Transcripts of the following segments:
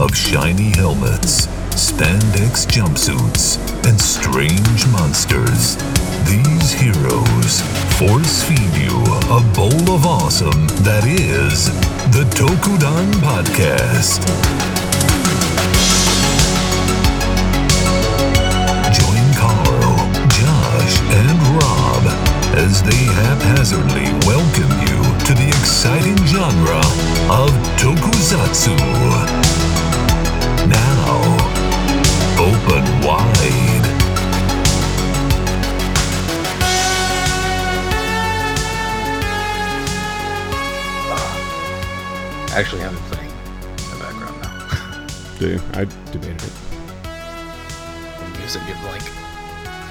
of shiny helmets, spandex jumpsuits, and strange monsters. These heroes force feed you a bowl of awesome that is the Tokudan Podcast. Join Carl, Josh, and Rob as they haphazardly welcome you to the exciting genre of Tokusatsu. Now, open wide. I actually have it playing in the background now. Do you? I debated it. the music you're like,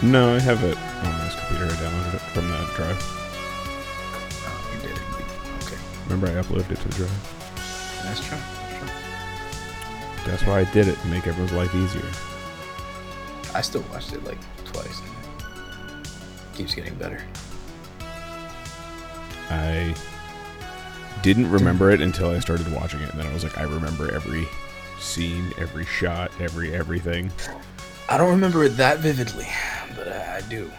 No, I have it on this computer. I downloaded it from that drive. oh, you did it. Okay, Remember, I uploaded it to the drive. That's true. That's why I did it to make everyone's life easier. I still watched it like twice. It keeps getting better. I didn't remember it until I started watching it, and then I was like, I remember every scene, every shot, every everything. I don't remember it that vividly, but I do.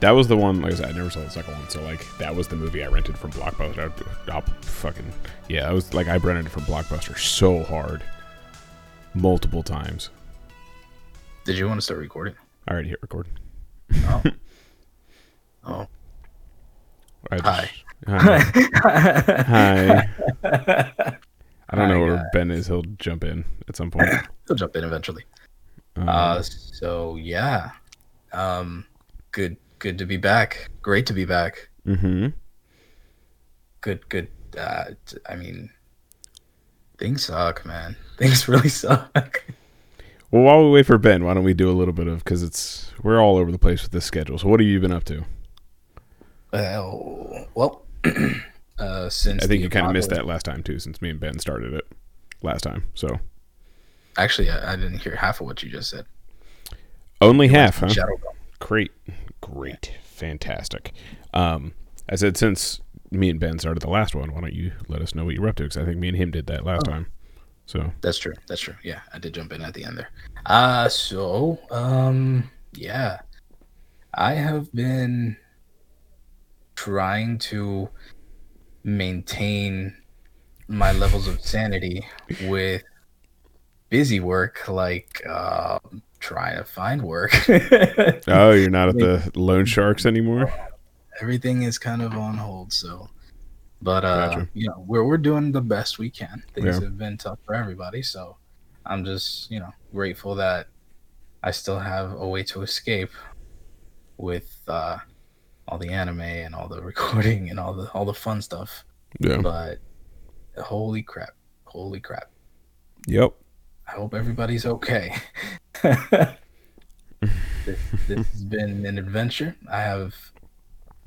That was the one. Like I said, I never saw the second one, so like that was the movie I rented from Blockbuster. I, I fucking yeah, I was like I rented it from Blockbuster so hard, multiple times. Did you want to start recording? I already hit record. Oh. oh. Just- Hi. Hi. Hi. I don't know where guys. Ben is. He'll jump in at some point. He'll jump in eventually. Um, Uh, so yeah, um, good, good to be back. Great to be back. mhm. Good, good. Uh, I mean, things suck, man. Things really suck. Well, while we wait for Ben, why don't we do a little bit of because it's we're all over the place with this schedule. So what have you been up to? Uh, well, uh, since I think you kind of missed that last time too, since me and Ben started it last time. So Actually, I, I didn't hear half of what you just said. only half, huh? Great, great, fantastic. Um, I said since me and Ben started the last one, why don't you let us know what you're up to? Because I think me and him did that last Oh. time. So That's true. That's true. Yeah, I did jump in at the end there. Uh so um yeah. I have been trying to maintain my levels of sanity with busy work like um trying to find work. oh, you're not at the Loan Sharks anymore. Everything is kind of on hold, so but uh Gotcha. you know, we're we're doing the best we can. Things Yeah. have been tough for everybody, so I'm just, you know, grateful that I still have a way to escape with uh all the anime and all the recording and all the all the fun stuff. Yeah. But holy crap. Holy crap. Yep. I hope everybody's okay. this, this has been an adventure. I have.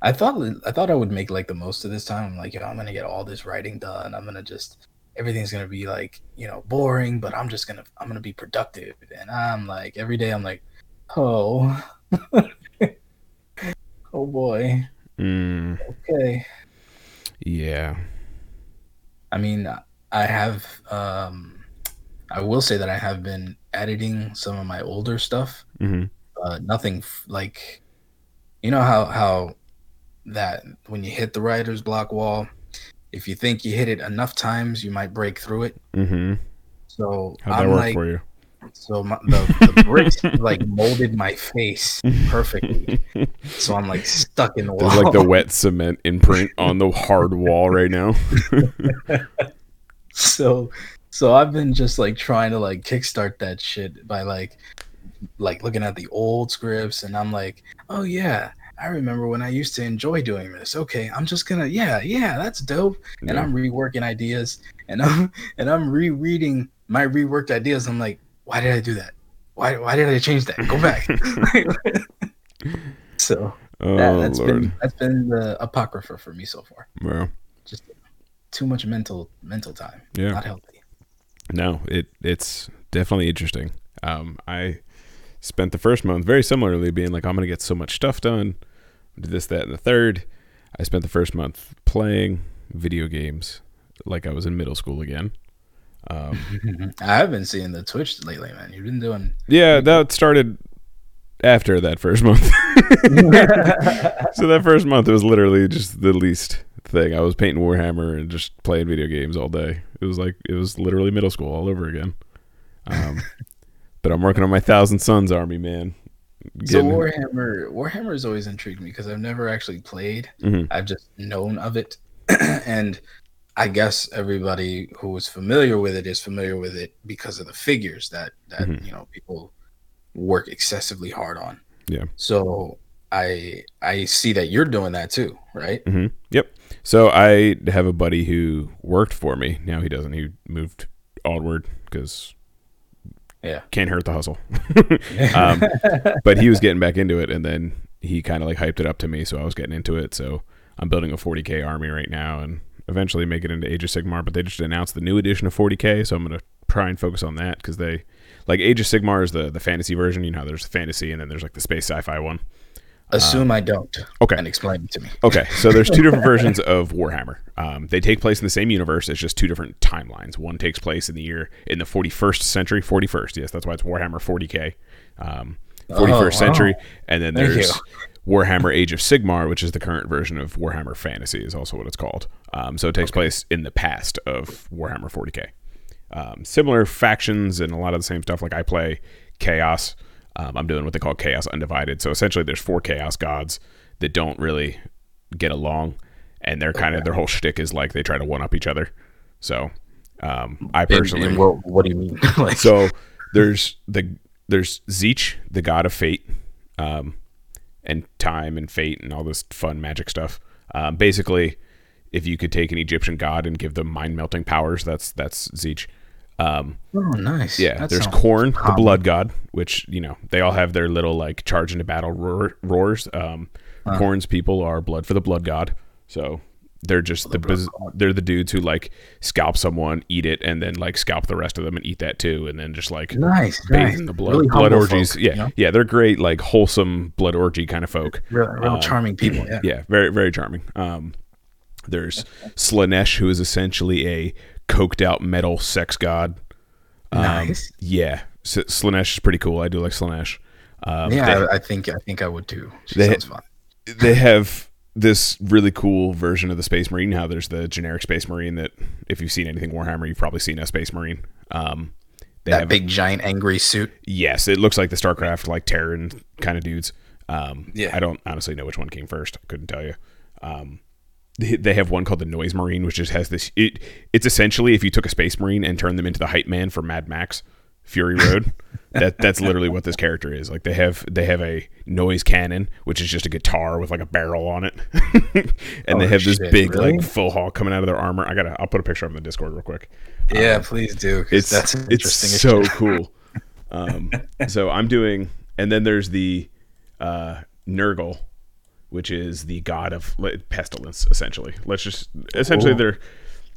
I thought I thought I would make like the most of this time. I'm like, yo, I'm gonna get all this writing done. I'm gonna just everything's gonna be like you know boring, but I'm just gonna I'm gonna be productive. And I'm like every day I'm like, oh, oh boy, Mm, okay. yeah. I mean, I have. um I will say that I have been editing some of my older stuff. hmm uh, nothing f- like you know how how that when you hit the writer's block wall if you think you hit it enough times you might break through it hmm so How'd that i'm work like for you? so my, the, the bricks like molded my face perfectly so i'm like stuck in the wall There's like the wet cement imprint on the hard wall right now. so so i've been just like trying to like kickstart that shit by like like looking at the old scripts and i'm like oh yeah i remember when i used to enjoy doing this. Okay i'm just gonna yeah yeah that's dope. And i'm reworking ideas and i'm and i'm rereading my reworked ideas. I'm like why did i do that? Why why did i change that? Go back. So Oh that, that's lord. been that's been the apocrypha for me so far. Well, just too much mental mental time. Yeah. not healthy. No, it it's definitely interesting. Um, I spent the first month very similarly being like, I'm gonna get so much stuff done, do this, that, and the third. I spent the first month playing video games like I was in middle school again. I have been seeing the Twitch lately, man. You've been doing Yeah, that started after that first month. so that first month it was literally just the least thing. I was painting Warhammer and just playing video games all day. It was like it was literally middle school all over again. Um, but I'm working on my Thousand Sons army, man. So Warhammer, Warhammer has always intrigued me because I've never actually played. Mhm. I've just known of it, and I guess everybody who is familiar with it is familiar with it because of the figures that that Mhm. you know people work excessively hard on. Yeah. So I I see that you're doing that too, right? hmm Yep. So I have a buddy who worked for me. Now he doesn't. He moved onward because Yeah. can't hurt the hustle. um, but he was getting back into it, and then he kind of like hyped it up to me, so I was getting into it. So I'm building a 40k army right now, and eventually make it into Age of Sigmar. But they just announced the new edition of 40k, so I'm gonna try and focus on that because they like Age of Sigmar is the the fantasy version. You know, there's the fantasy, and then there's like the space sci-fi one. Assume I don't. Okay. And explain it to me. Okay, so there's two different versions of Warhammer. Um, they take place in the same universe. It's just two different timelines. One takes place in the year in the 41st century. 41st, yes, that's why it's Warhammer 40k. Um, 41st Oh, wow. century, and then there's. Warhammer Age of Sigmar, which is the current version of Warhammer Fantasy, is also what it's called. Um, so it takes place in the past of Warhammer 40k. Um, similar factions and a lot of the same stuff. Like I play Chaos. Um, I'm doing what they call Chaos Undivided. So essentially, there's four Chaos gods that don't really get along, and they're kind of their whole shtick is like they try to one up each other. So um, I And- personally, and what, what do you mean? like, so there's the there's Tzeentch, the god of fate, um, and time and fate and all this fun magic stuff. Um, basically, if you could take an Egyptian god and give them mind melting powers, that's that's Tzeentch. Um, oh, nice. yeah, That there's Khorne, the blood god, which you know they all have their little like charge into battle roar, roars. Um, Khorne's people are blood for the blood god, so they're just the, biz- they're the dudes who like scalp someone, eat it, and then like scalp the rest of them and eat that too, and then just like Nice. bathe nice. in the blood Really blood orgies. folk, yeah, you know? yeah, they're great, like wholesome blood orgy kind of folk. Real, real charming people. Yeah. Um, Yeah, very very charming. Um, there's Slaanesh, who is essentially a coked out metal sex god. Um, Nice. Yeah, Slaanesh is pretty cool. I do like Slaanesh. Um, yeah, they, I, I think I think I would too. She They- sounds fun. they have this really cool version of the Space Marine. How there's the generic Space Marine that, if you've seen anything Warhammer, you've probably seen a Space Marine. Um, they That big giant angry suit. Yes, it looks like the StarCraft like Terran kind of dudes. Um, Yeah. I don't honestly know which one came first. I couldn't tell you. Um, they, they have one called the Noise Marine, which just has this. It, it's essentially if you took a Space Marine and turned them into the hype man for Mad Max Fury Road. that that's literally what this character is. Like they have they have a noise cannon, which is just a guitar with like a barrel on it, and they Oh, have this big really? like full haul coming out of their armor. I gotta I'll put a picture up in the Discord real quick Yeah, please do. it's that's it's interesting. as so shit. cool. Um, so I'm doing, and then there's the uh, Nurgle, which is the god of pestilence. Essentially, let's just essentially Ooh. they're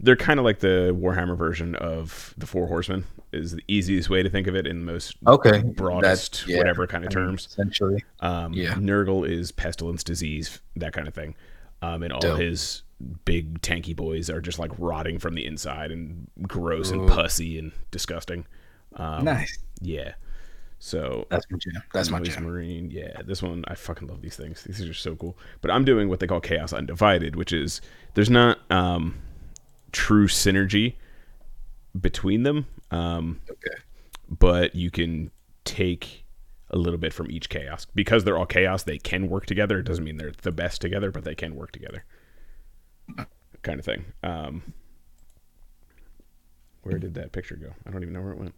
they're kind of like the Warhammer version of the Four Horsemen. Is the easiest way to think of it in the most Okay, broadest yeah, whatever kind of I mean, terms. essentially. Um, Yeah. Nurgle is pestilence, disease, that kind of thing. Um, and all Dope. his big tanky boys are just like rotting from the inside and gross and pussy and disgusting. Um, nice. Yeah. So That's my jam. That's my jam. Marine. Yeah, this one I fucking love these things. These are just so cool. But I'm doing what they call Chaos Undivided, which is there's not um, true synergy between them. Um, Okay. but you can take a little bit from each chaos because they're all chaos they can work together it doesn't mean they're the best together but they can work together kind of thing um where did that picture go i don't even know where it went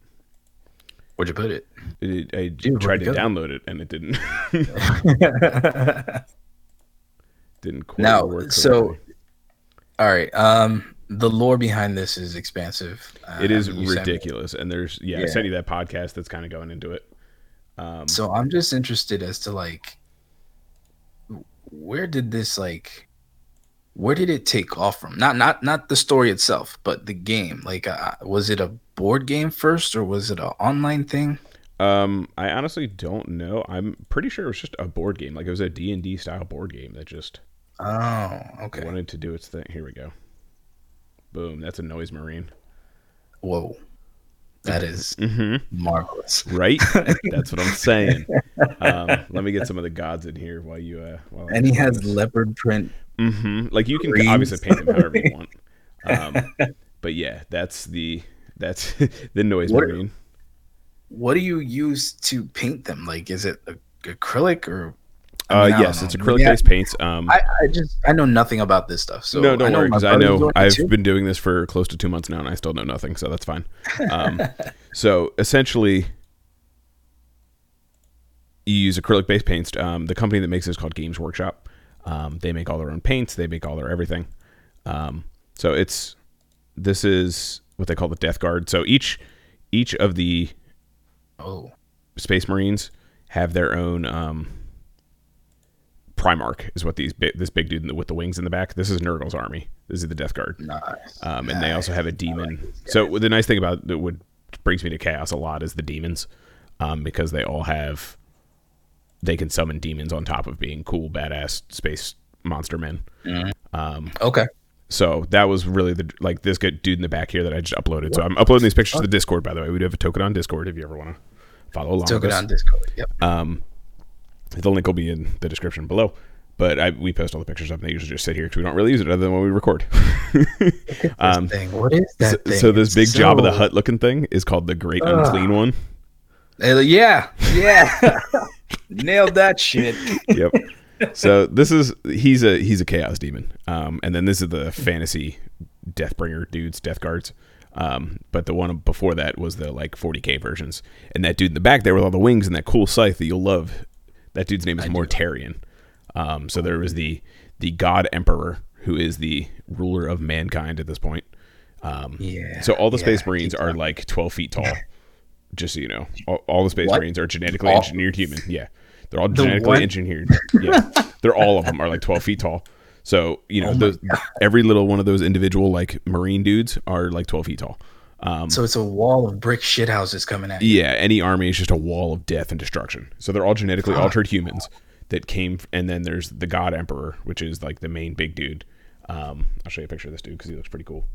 Where'd you put it? it, i Dude, tried to where'd it go? download it and it didn't didn't quite now, work so correctly. all right. Um, the lore behind this is expansive. Uh, it is I mean, you sent me- ridiculous and there's yeah, i sent you that podcast that's kind of going into it um So I'm just interested as to like, where did this like, where did it take off from? Not not not the story itself, but the game. Like, uh, was it a board game first, or was it an online thing? Um, I honestly don't know. I'm pretty sure it was just a board game. Like it was a D and D style board game that just Oh, okay. wanted to do its thing. Here we go. Boom. That's a noise marine. Whoa, that is Mm-hmm. marvelous. Right? That's what I'm saying. Um, let me get some of the gods in here while you. Uh, while And he has leopard print. Hmm Like you can Greens. obviously paint them however you want. Um, but yeah, that's the that's the noise What- marine. What do you use to paint them? Like, is it a, acrylic or? I Uh, mean, I don't yes, know. it's acrylic based paints. Um, I, I just I know nothing about this stuff. So no, don't know worry, because I know doing it I've too. been doing this for close to two months now, and I still know nothing, so that's fine. Um, so essentially, you use acrylic based paints. Um, the company that makes this is called Games Workshop. Um, they make all their own paints. They make all their everything. Um, so it's this is what they call the Death Guard. So each each of the Oh, Space Marines have their own um, Primarch, is what these this big dude with the wings in the back. This is Nurgle's army. This is the Death Guard, nice. um, and they also have a demon. So the nice thing about that would brings me to chaos a lot is the demons, um, because they all have they can summon demons on top of being cool, badass space monster men. okay. So that was really the like this good dude in the back here that I just uploaded. So I'm uploading these pictures to the Discord. By the way, we do have a token on Discord if you ever want to follow along. Us. on Discord. Yep. Um, the link will be in the description below. But I, we post all the pictures up, and they usually just sit here because we don't really use it other than when we record. um, thing. What is so, that thing? so this big Jabba the Hutt looking thing is called the Great Unclean One. Uh, yeah, yeah. Nailed that shit. Yep. so this is he's a he's a chaos demon. Um, and then this is the fantasy Deathbringer dudes, Death Guards. Um, but the one before that was the like 40k versions, and that dude in the back there with all the wings and that cool scythe that you'll love. That dude's name is Mortarion. Um, so there was the the God Emperor who is the ruler of mankind at this point. Um, Yeah, So all the Space yeah, Marines are like 12 feet tall. Just so you know, all, all the Space What? Marines are genetically All- engineered human. Yeah, they're all genetically what? engineered. Yeah, they're all of them are like 12 feet tall. So you know, Oh those, every little one of those individual like Marine dudes are like 12 feet tall. So it's a wall of brick shit houses coming at you. Yeah, any army is just a wall of death and destruction. So they're all genetically altered humans that came, and then there's the God Emperor, which is like the main big dude. Um, I'll show you a picture of this dude because he looks pretty cool.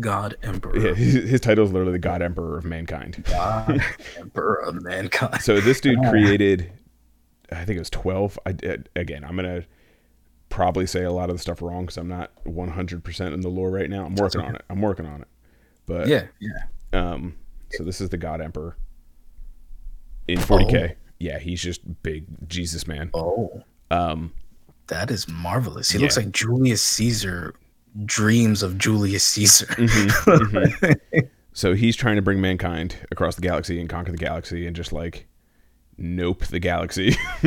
God Emperor. Yeah, his, his title is literally the God Emperor of mankind. God Emperor of mankind. So this dude created, I think it was twelve. I did, again, I'm gonna probably say a lot of the stuff wrong because I'm not 100 percent in the lore right now. I'm working on it. I'm working on it. But yeah, yeah. um, so this is the God Emperor in 40k. Yeah, he's just big Jesus man. Oh, Um, that is marvelous. He looks like Julius Caesar dreams of Julius Caesar. Mm-hmm. so he's trying to bring mankind across the galaxy and conquer the galaxy and just like nope the galaxy.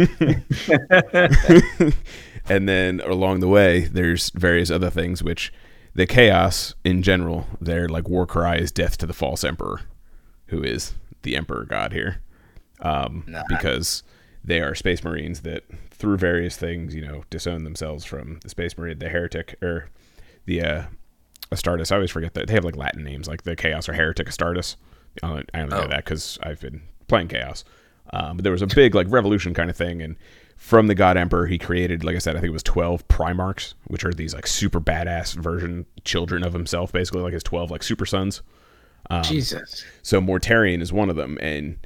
and then along the way, there's various other things which the chaos in general, their like war cry is death to the false emperor, who is the emperor god here. Um, Nah. because they are space marines that through various things, you know, disown themselves from the space marine, the heretic or the uh Astartes. I always forget that they have like Latin names, like the Chaos or Heretic Astartes. I only, I know Oh. that because I've been playing Chaos. Um, but there was a big like revolution kind of thing, and from the God Emperor, he created, like I said, I think it was twelve Primarchs, which are these like super badass version children of himself, basically like his twelve like super sons. Um, Jesus. So Mortarion is one of them, and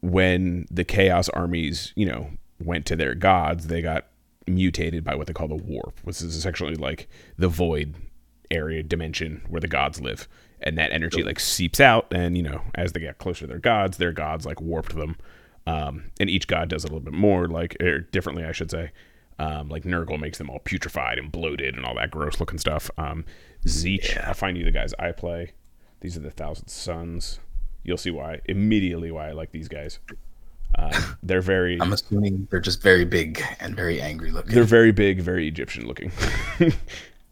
when the Chaos armies, you know, went to their gods, they got mutated by what they call the warp, which is essentially like the void area dimension where the gods live, and that energy like seeps out, and you know, as they get closer to their gods, their gods like warped them, um, and each god does it a little bit more, like or differently, I should say. Um, like Nurgle makes them all putrefied and bloated and all that gross looking stuff. Um, Tzeentch, I'll find you the guys I play. These are the Thousand Sons. You'll see why immediately why I like these guys. Um, they're very I'm assuming they're just very big and very angry looking. they're very big, very Egyptian looking. oh,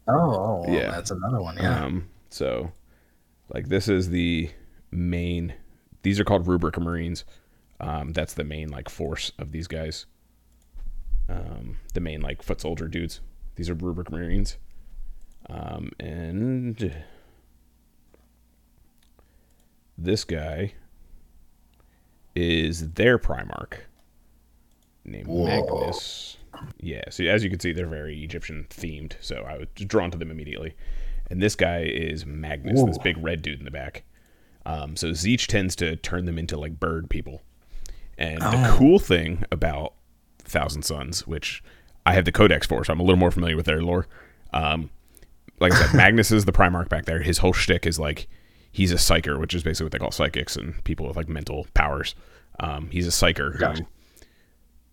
oh, well, Yeah. that's another one. Yeah. Um, so, like, this is the main. These are called Rubric Marines. Um, that's the main like force of these guys. Um, the main like foot soldier dudes. These are Rubric Marines. Um, and this guy is their Primarch named Whoa. Magnus. Yeah, so as you can see, they're very Egyptian themed. So I was drawn to them immediately. and this guy is Magnus, this big red dude in the back. Um, so Tzeentch tends to turn them into like bird people. And the Oh. cool thing about Thousand Sons, which I have the codex for, so I'm a little more familiar with their lore. Um, like I said, Magnus is the Primarch back there. His whole shtick is like he's a psyker, which is basically what they call psychics and people with like mental powers. Um, he's a psyker Gotcha. who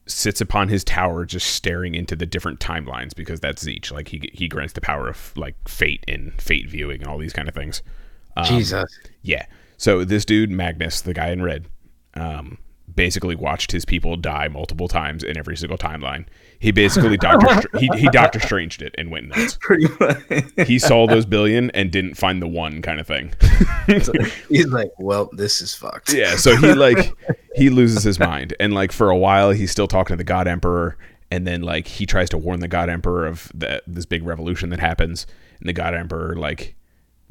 sits upon his tower just staring into the different timelines because that's Tzeentch. Like he he grants the power of like fate and fate viewing and all these kind of things. Um, Jesus. Yeah. So this dude Magnus, the guy in red, um, basically watched his people die multiple times in every single timeline. He basically Doctor he he Doctor Stranged it and went nuts. Pretty much. He saw those billion and didn't find the one kind of thing. He's like, well, this is fucked. yeah. So he like he loses his mind and like for a while he's still talking to the God Emperor and then like he tries to warn the God Emperor of that this big revolution that happens and the God Emperor like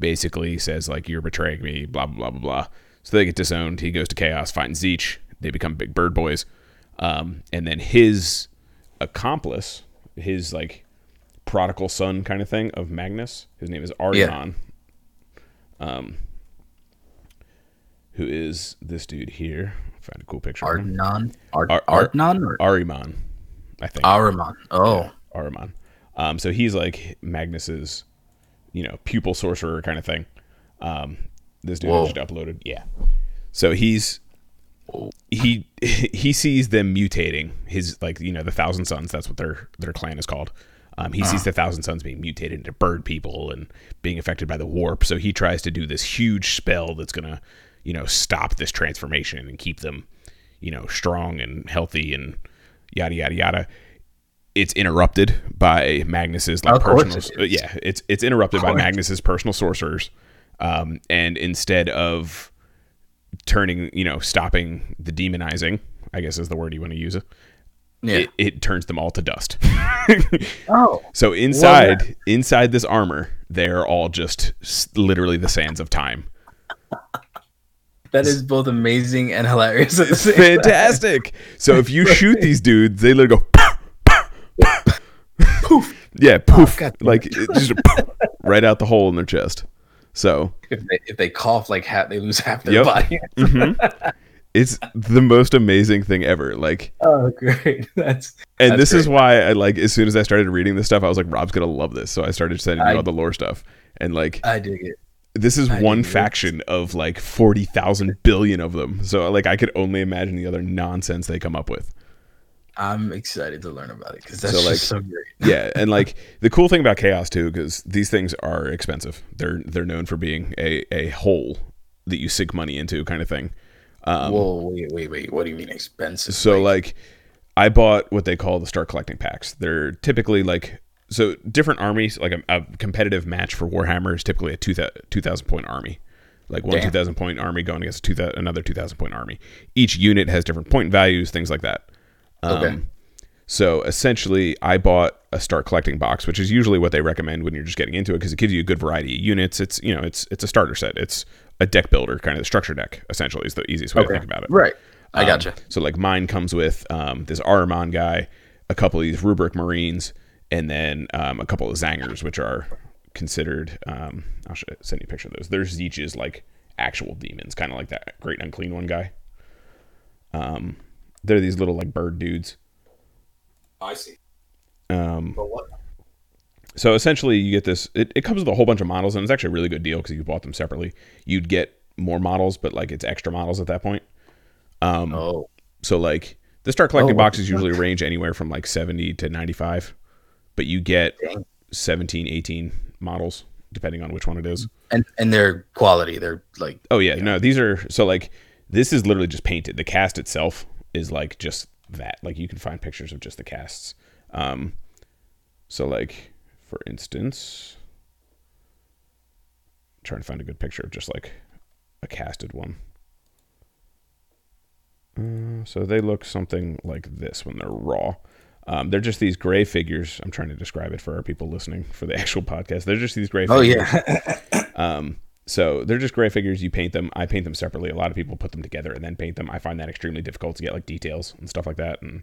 basically says like you're betraying me blah blah blah blah blah. So they get disowned. He goes to Chaos, finds Tzeentch. They become big bird boys. Um, and then his accomplice, his like prodigal son kind of thing of Magnus. His name is Argon. Um, who is this dude here? Find a cool picture. him. Artnon? Ar- Ar- Artnon or Ahriman, I think. Aramon? Oh, Ahriman. Um, so he's like Magnus's, you know, pupil sorcerer kind of thing. Um, this dude Whoa. just uploaded. Yeah. So he's he he sees them mutating his like you know the thousand sons. That's what their their clan is called. Um, he sees the thousand sons being mutated into bird people and being affected by the warp. So he tries to do this huge spell that's gonna you know stop this transformation and keep them you know strong and healthy and yada yada yada it's interrupted by Magnus's like personal. it uh, yeah, it's it's interrupted by. Magnus's personal sorcerers, um, and instead of turning, you know, stopping the demonizing, I guess is the word you want to use. yeah. It, it turns them all to dust. oh, so inside inside this armor, they're all just literally the sands of time. that is both amazing and hilarious. at the same time. Fantastic. So if you shoot these dudes, they literally go Poof. yeah, oh, poof, God damn like it just right out the hole in their chest. So If they if they cough like half, they lose half their Yep. body. mhm. it's the most amazing thing ever. Like, oh, great. That's and That's this is why I like. As soon as I started reading this stuff, I was like, Rob's gonna love this. So I started sending you all the lore stuff, and like, I dig it. this is I one dig it. faction of like forty thousand billion of them. So like, I could only imagine the other nonsense they come up with. I'm excited to learn about it because that's So, just like, so great. yeah, and like the cool thing about chaos too, because these things are expensive. They're they're known for being a a hole that you sink money into, kind of thing. Um, Whoa, wait, wait, wait. What do you mean expensive? So like I bought what they call the start collecting packs. They're typically like so different armies, like a, a competitive match for Warhammer is typically a 2000, 2000 point army. Like one Damn. 2000 point army going against 2000, another 2000 point army. Each unit has different point values, things like that. Um, Okay. So essentially, I bought a start collecting box, which is usually what they recommend when you're just getting into it because it gives you a good variety of units. It's you know it's it's a starter set. It's a deck builder, kind of the structure deck. Essentially, is the easiest way to think about it. right. I Um, gotcha. So like mine comes with um, this Aramon guy, a couple of these Rubric Marines, and then um, a couple of Tzaangors, which are considered. Um, I'll send you a picture of those. There's Tzeentch's like actual demons, kind of like that Great Unclean One guy. Um, they're these little like bird dudes. I see. Um, so essentially, you get this. It, it comes with a whole bunch of models, and it's actually a really good deal because you bought them separately. You'd get more models, but like it's extra models at that point. Um, Oh, So like the start collecting Oh, boxes usually range anywhere from like 70 to 95, but you get Dang. 17, 18 models depending on which one it is. and and their quality, they're like Oh yeah, no, these are so like this is literally just painted. The cast itself is like just that. Like you can find pictures of just the casts. Um so like for instance trying to find a good picture of just like a casted one. Uh, so they look something like this when they're raw. Um, they're just these gray figures. I'm trying to describe it for our people listening for the actual podcast. They're just these gray oh figures. yeah, Um, so they're just gray figures. You paint them. I paint them separately. A lot of people put them together and then paint them. I find that extremely difficult to get like details and stuff like that. And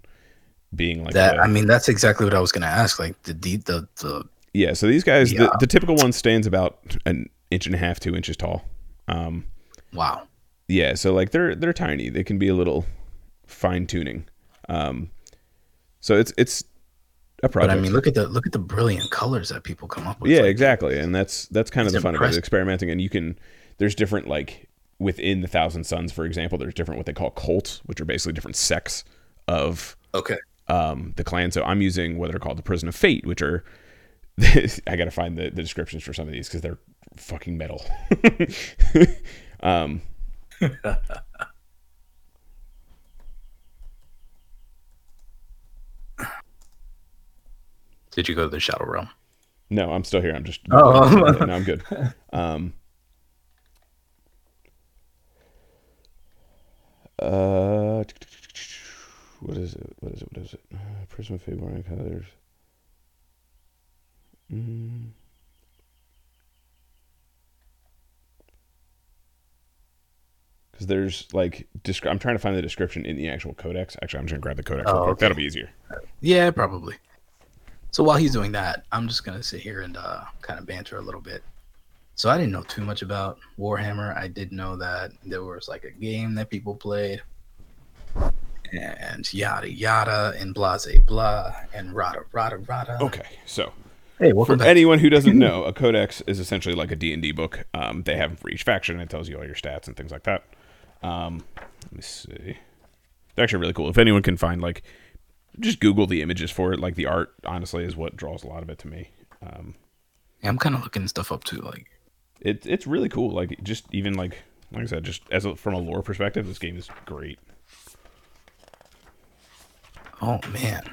being like that a- I mean that's exactly what I was gonna ask. Like the de- the the Yeah, so these guys, Yeah. the, the typical one stands about an inch and a half, two inches tall. Um, Wow. yeah, so like they're they're tiny. They can be a little fine tuning. Um, so it's it's a But. I mean, look at the look at the brilliant colors that people come up with. yeah, Like, exactly, and that's that's kind of the fun of it, impressive. experimenting. And you can there's different like within the Thousand Sons, for example, there's different what they call cults, which are basically different sects of Okay. um, the clan. So I'm using what are called the Prism of Fate, which are I gotta find the, the descriptions for some of these because they're fucking metal. um, Did you go to the Shadow Realm? no, I'm still here. I'm just Oh. no, I'm good. Um, uh, what is it? What is it? What is it? Uh, Prism of Fate, Warning Colors. Mm. Because there's like, descri- I'm trying to find the description in the actual codex. Actually, I'm just gonna grab the codex. real Oh, quick. okay. That'll be easier. Yeah, probably. So while he's doing that, I'm just gonna sit here and uh, kind of banter a little bit. So I didn't know too much about Warhammer. I did know that there was like a game that people played, and yada yada, and blah blah blah, and rada rada rada. Okay, so Hey, for back. anyone who doesn't know, a codex is essentially like a D&D book. Um, they have them for each faction. And it tells you all your stats and things like that. Um, let me see. They're actually really cool. If anyone can find like, just Google the images for it. Like the art, honestly, is what draws a lot of it to me. Um, Yeah, I'm kind of looking stuff up too. Like, it, it's really cool. Like just even like like I said, just as a, from a lore perspective, this game is great. oh man,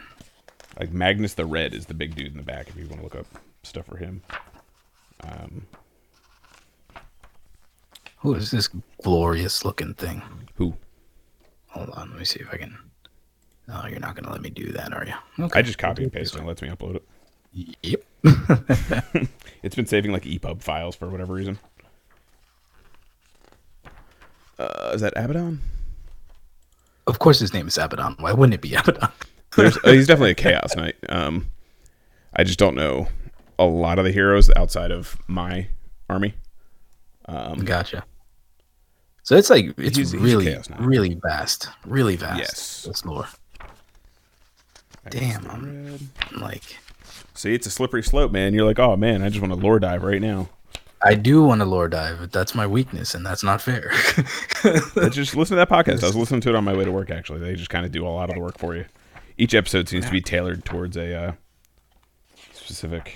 Like Magnus the Red is the big dude in the back. If you want to look up stuff for him. Um, who is this glorious looking thing? who? Hold on, let me see if I can. No, you're not gonna let me do that, are you? Okay. I just copy and paste and it lets me upload it. Yep. It's been saving like EPUB files for whatever reason. Uh, is that Abaddon? Of course, his name is Abaddon. Why wouldn't it be Abaddon? There's, uh, he's definitely a Chaos Knight. Um, I just don't know a lot of the heroes outside of my army. Um, Gotcha. So it's like it's really, really vast, really vast. Yes. this lore. Damn, I'm like, See, it's a slippery slope, man. You're like, oh man, I just want to lore dive right now. I do want to lore dive. but That's my weakness, and that's not fair. Just listen to that podcast. I was listening to it on my way to work. Actually, they just kind of do a lot of the work for you. Each episode seems to be tailored towards a uh, specific.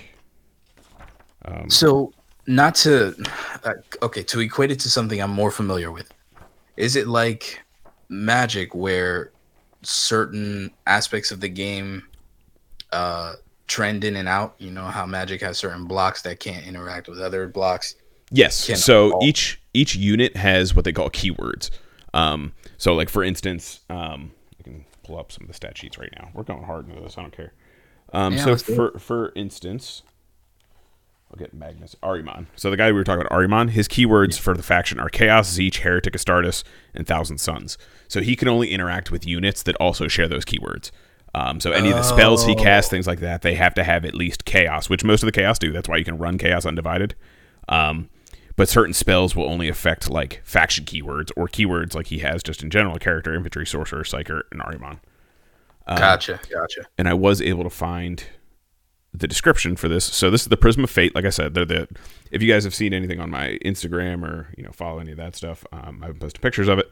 Um, so, not to, uh, okay, to equate it to something I'm more familiar with, is it like Magic, where certain aspects of the game uh, trend in and out? You know how Magic has certain blocks that can't interact with other blocks. Yes. so all- each each unit has what they call keywords. Um, so like for instance, um, I can pull up some of the stat sheets right now. We're going hard into this. I don't care. Um, Yeah, so for for instance, I'll get Magnus Ahriman. So the guy we were talking about, Ahriman, his keywords for the faction are Chaos, Tzeentch, Heretic, Astartes, and Thousand Sons. So he can only interact with units that also share those keywords. Um, so any of the spells he casts, things like that, they have to have at least Chaos, which most of the Chaos do. That's why you can run Chaos Undivided. Um, but certain spells will only affect like faction keywords or keywords like he has just in general character, infantry, sorcerer, psyker, and Ahriman. Gotcha, gotcha. And I was able to find the description for this. So this is the Prism of Fate. Like I said, they're the. If you guys have seen anything on my Instagram or you know follow any of that stuff, um, I've posted pictures of it.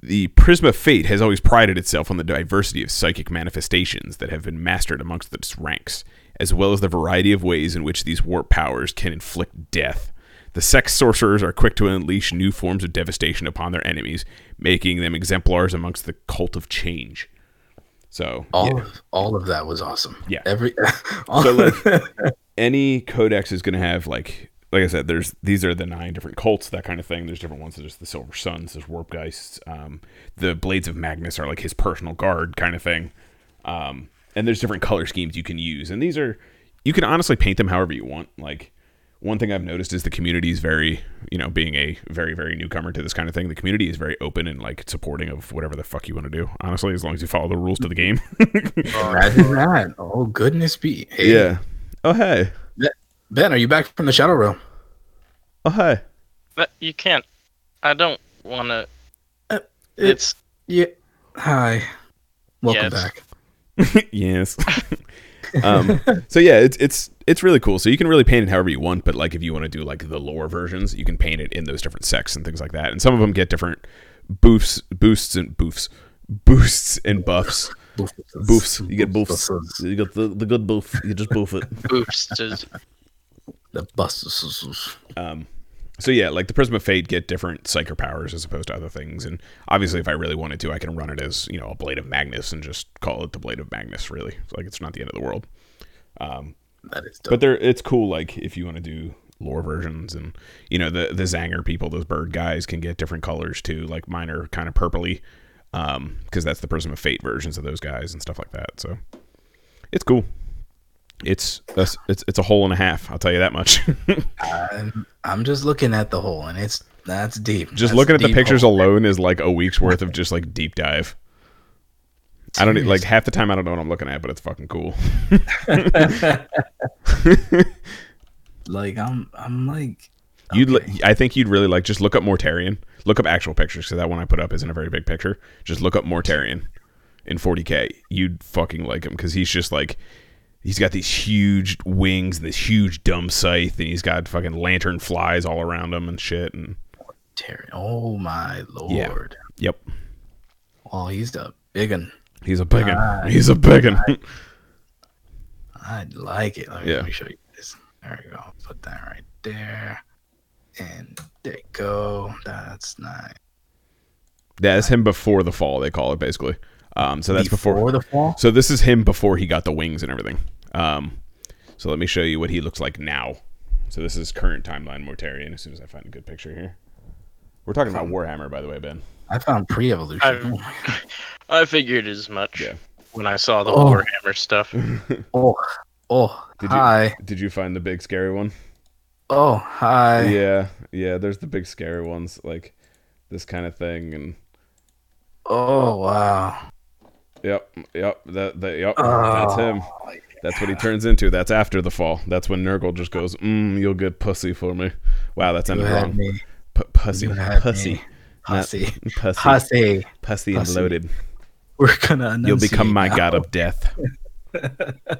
The Prism of Fate has always prided itself on the diversity of psychic manifestations that have been mastered amongst its ranks, as well as the variety of ways in which these warp powers can inflict death. The sex sorcerers are quick to unleash new forms of devastation upon their enemies, making them exemplars amongst the cult of change. So, All yeah. of all of that was awesome. Yeah. Every So, like, any codex is going to have like like I said, there's these are the nine different cults, that kind of thing. There's different ones. There's the Silver Suns, there's Warpgeists, um, the Blades of Magnus are like his personal guard kind of thing, um, and there's different color schemes you can use. And these are you can honestly paint them however you want. Like one thing I've noticed is the community is very, you know, being a very very newcomer to this kind of thing. The community is very open and like supporting of whatever the fuck you want to do. Honestly, as long as you follow the rules to the game. imagine that. Oh goodness be. Hey, Yeah. Oh hey. Ben, are you back from the Shadow Realm? Oh hey. But you can't. I don't want to. Uh, It's Yeah. Hi. Welcome Yes. back. yes. um, so yeah, it's it's it's really cool. So you can really paint it however you want, but like if you want to do like the lore versions, you can paint it in those different sects and things like that. And some of them get different boosts, boosts and boofs, boosts and buffs. Boofs. You get boofs. You get the, the good boof. You just boof it. boosted. The busts. Um, so yeah, like the Prism of Fate get different psyker powers as opposed to other things, and obviously, if I really wanted to, I can run it as you know a Blade of Magnus and just call it the Blade of Magnus. Really, like it's not the end of the world. Um, That is dope. but they're it's cool. Like if you want to do lore versions, and you know the the Tzaangor people, those bird guys can get different colors too. Like mine are kind of purpley, um, because that's the Prism of Fate versions of those guys and stuff like that. So it's cool. It's a, it's it's a hole and a half. I'll tell you that much. I'm, I'm just looking at the hole, and it's that's deep. just That's looking at the pictures hole. alone is like a week's worth of just like deep dive. I don't like half the time I don't know what I'm looking at, but it's fucking cool. Like I'm, I'm like, You'd, Okay. li- I think you'd really like just look up Mortarion. Look up actual pictures because that one I put up isn't a very big picture. Just look up Mortarion in 40k. You'd fucking like him because he's just like he's got these huge wings, and this huge dumb scythe, and he's got fucking lantern flies all around him and shit. And Mortarion, Oh my lord. Yeah. yep, Oh, he's a big one. He's a big one. He's a big one. I like it. Let me, Yeah. let me show you this. There we go. Put that right there. And there you go. That's nice. Yeah, That's him before the fall. They call it basically. Um, so that's before the fall. So this is him before he got the wings and everything. Um, so let me show you what he looks like now. So this is current timeline Mortarion. As soon as I find a good picture here, we're talking about Warhammer, by the way, Ben. I found pre-evolution. I've- I figured as much Yeah. when I saw the Oh. Warhammer stuff. Oh, oh, Did you- hi. Did you find the big scary one? Oh, hi. yeah, yeah. There's the big scary ones, like this kind of thing, and Oh, wow. yep, yep. That, that, yep. Oh, That's him. That's what he turns into. That's after the fall. That's when Nurgle just goes, mm, "You'll get pussy for me." Wow, that's ended wrong. me. P- pussy, pussy. Pussy. Pussy, Pussy. pussy, and loaded. We're gonna. You'll become my now. god of death.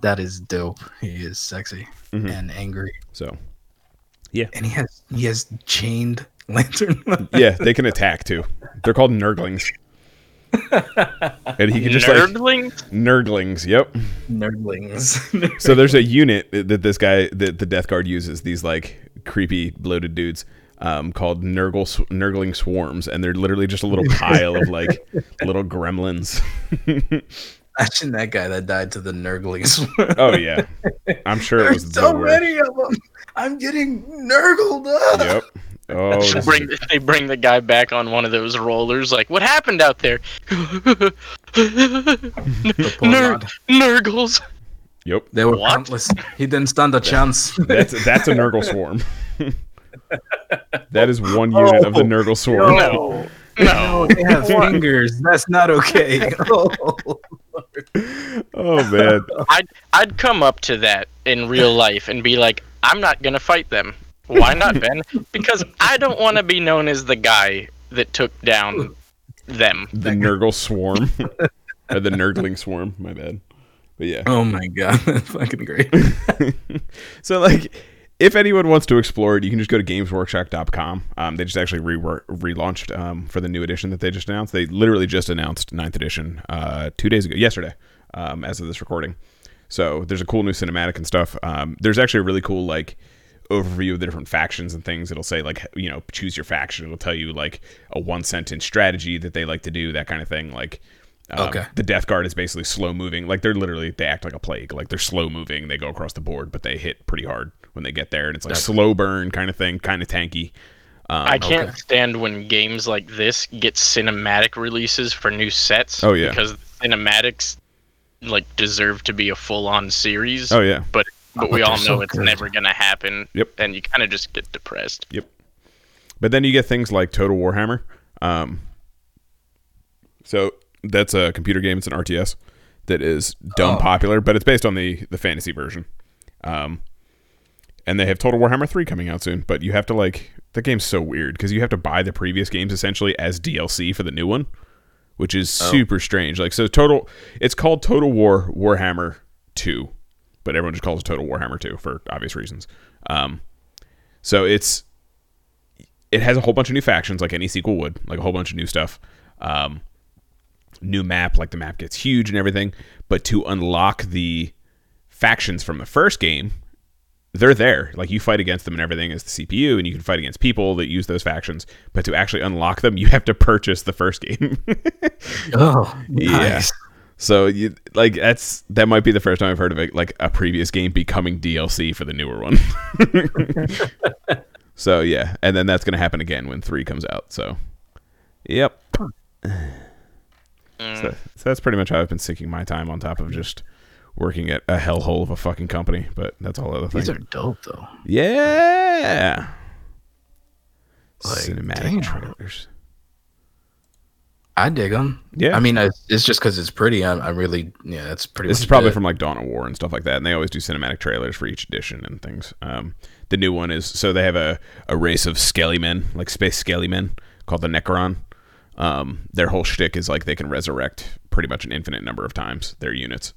That is dope. He is sexy Mhm. and angry, So yeah, and he has he has chained lantern. yeah, they can attack too. They're called nurglings. and he can just like Nerdling? nurglings. Yep. Nerdlings. So there's a unit that this guy that the Death Guard uses. These like creepy bloated dudes. Um, called Nurgle sw- Nurgling swarms, and they're literally just a little pile of like little gremlins. Imagine that guy that died to the Nurglings. oh yeah, I'm sure it was so the worst. many of them. I'm getting Nurgled up. Yep. Oh, They bring, is- they bring the guy back on one of those rollers. Like, what happened out there? The Ner- lad. Nurgles. yep. They were What? countless. He didn't stand a chance. That's that's a Nurgle swarm. that is one unit of the Oh, Nurgle swarm. No. No, No. they have fingers. That's not okay. Oh, Oh man. I'd I'd come up to that in real life and be like, I'm not gonna fight them. Why not, Ben? Because I don't want to be known as the guy that took down them. The Nurgle swarm. or the Nurgling swarm, my bad. But yeah. oh my god, that's fucking great. so like if anyone wants to explore it, you can just go to gamesworkshop.com. Um, they just actually re- relaunched um, for the new edition that they just announced. They literally just announced 9th edition uh, two days ago, yesterday, um, as of this recording. So there's a cool new cinematic and stuff. Um, there's actually a really cool like overview of the different factions and things. It'll say like you know choose your faction. It'll tell you like a one sentence strategy that they like to do, that kind of thing. Like um, Okay. the Death Guard is basically slow moving. Like they're literally they act like a plague. Like they're slow moving. They go across the board, but they hit pretty hard when they get there, and it's like slow burn kind of thing, kind of tanky. Um, I can't okay. stand when games like this get cinematic releases for new sets. Oh, yeah. Because cinematics like deserve to be a full on series. oh yeah, But but we all know so it's good. never gonna happen. Yep. And you kind of just get depressed. Yep. But then you get things like Total Warhammer. Um, so that's a computer game. It's an RTS. that is dumb Oh. popular, but it's based on the the fantasy version. Um, and they have Total Warhammer 3 coming out soon, but you have to like the game's so weird because you have to buy the previous games essentially as DLC for the new one, which is Oh. super strange. Like so total it's called Total War Warhammer 2, but everyone just calls it Total Warhammer 2 for obvious reasons. Um, so it's it has a whole bunch of new factions like any sequel would, like a whole bunch of new stuff. Um, new map, like the map gets huge and everything, but to unlock the factions from the first game, they're there. Like you fight against them and everything as the CPU, and you can fight against people that use those factions. But to actually unlock them, you have to purchase the first game. Oh, Yeah. Nice. so you like that's that might be the first time I've heard of it, like a previous game becoming DLC for the newer one. so yeah, and then that's gonna happen again when three comes out. So, yep. Hmm. So, so that's pretty much how I've been sinking my time on top of just working at a hellhole of a fucking company. But that's all other things. These are dope though. Yeah. Like, Cinematic damn. trailers. I dig them. Yeah. I mean, it's, it's just because it's pretty. I, I really, yeah, that's pretty. This is probably it. from like Dawn of War and stuff like that, and they always do cinematic trailers for each edition and things. Um, the new one is so they have a, a race of scaly men, like space scaly men, called the Necron. Um, their whole shtick is like they can resurrect pretty much an infinite number of times their units.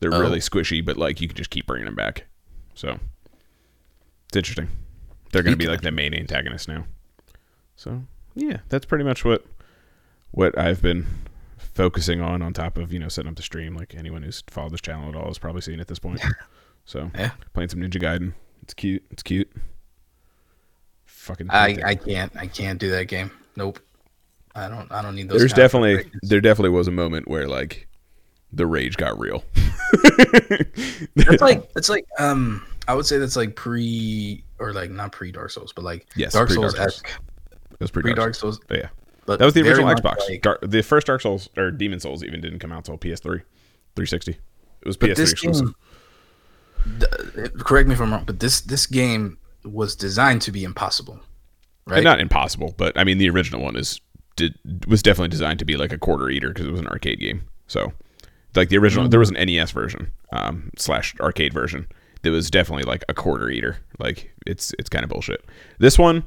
They're Oh. really squishy, but like you can just keep bringing them back. So it's interesting. They're going to be like the main antagonist now. So yeah, that's pretty much what what I've been focusing on on top of you know setting up the stream. Like anyone who's followed this channel at all has probably seen at this point. So Yeah. playing some Ninja Gaiden. It's cute. It's cute. Fucking. I. I can't. I can't do that game. Nope. I don't. I don't need those. There's definitely there definitely was a moment where like the rage got real. It's like it's like um. I would say that's like pre or like not pre Dark Souls, but like Yes, Dark Souls Souls. esque. It was pretty Pre dark. Dark Souls. But yeah, But that was the original Xbox. like- Dark, the first Dark Souls or Demon Souls even didn't come out until PS3, 360. It was PS3 exclusive. game, correct me if I'm wrong, but this this game was designed to be impossible, right? Not impossible, but I mean the original one is did was definitely designed to be like a quarter eater because it was an arcade game. So like the original, there was an NES version um, slash arcade version that was definitely like a quarter eater. Like it's it's kind of bullshit. This one,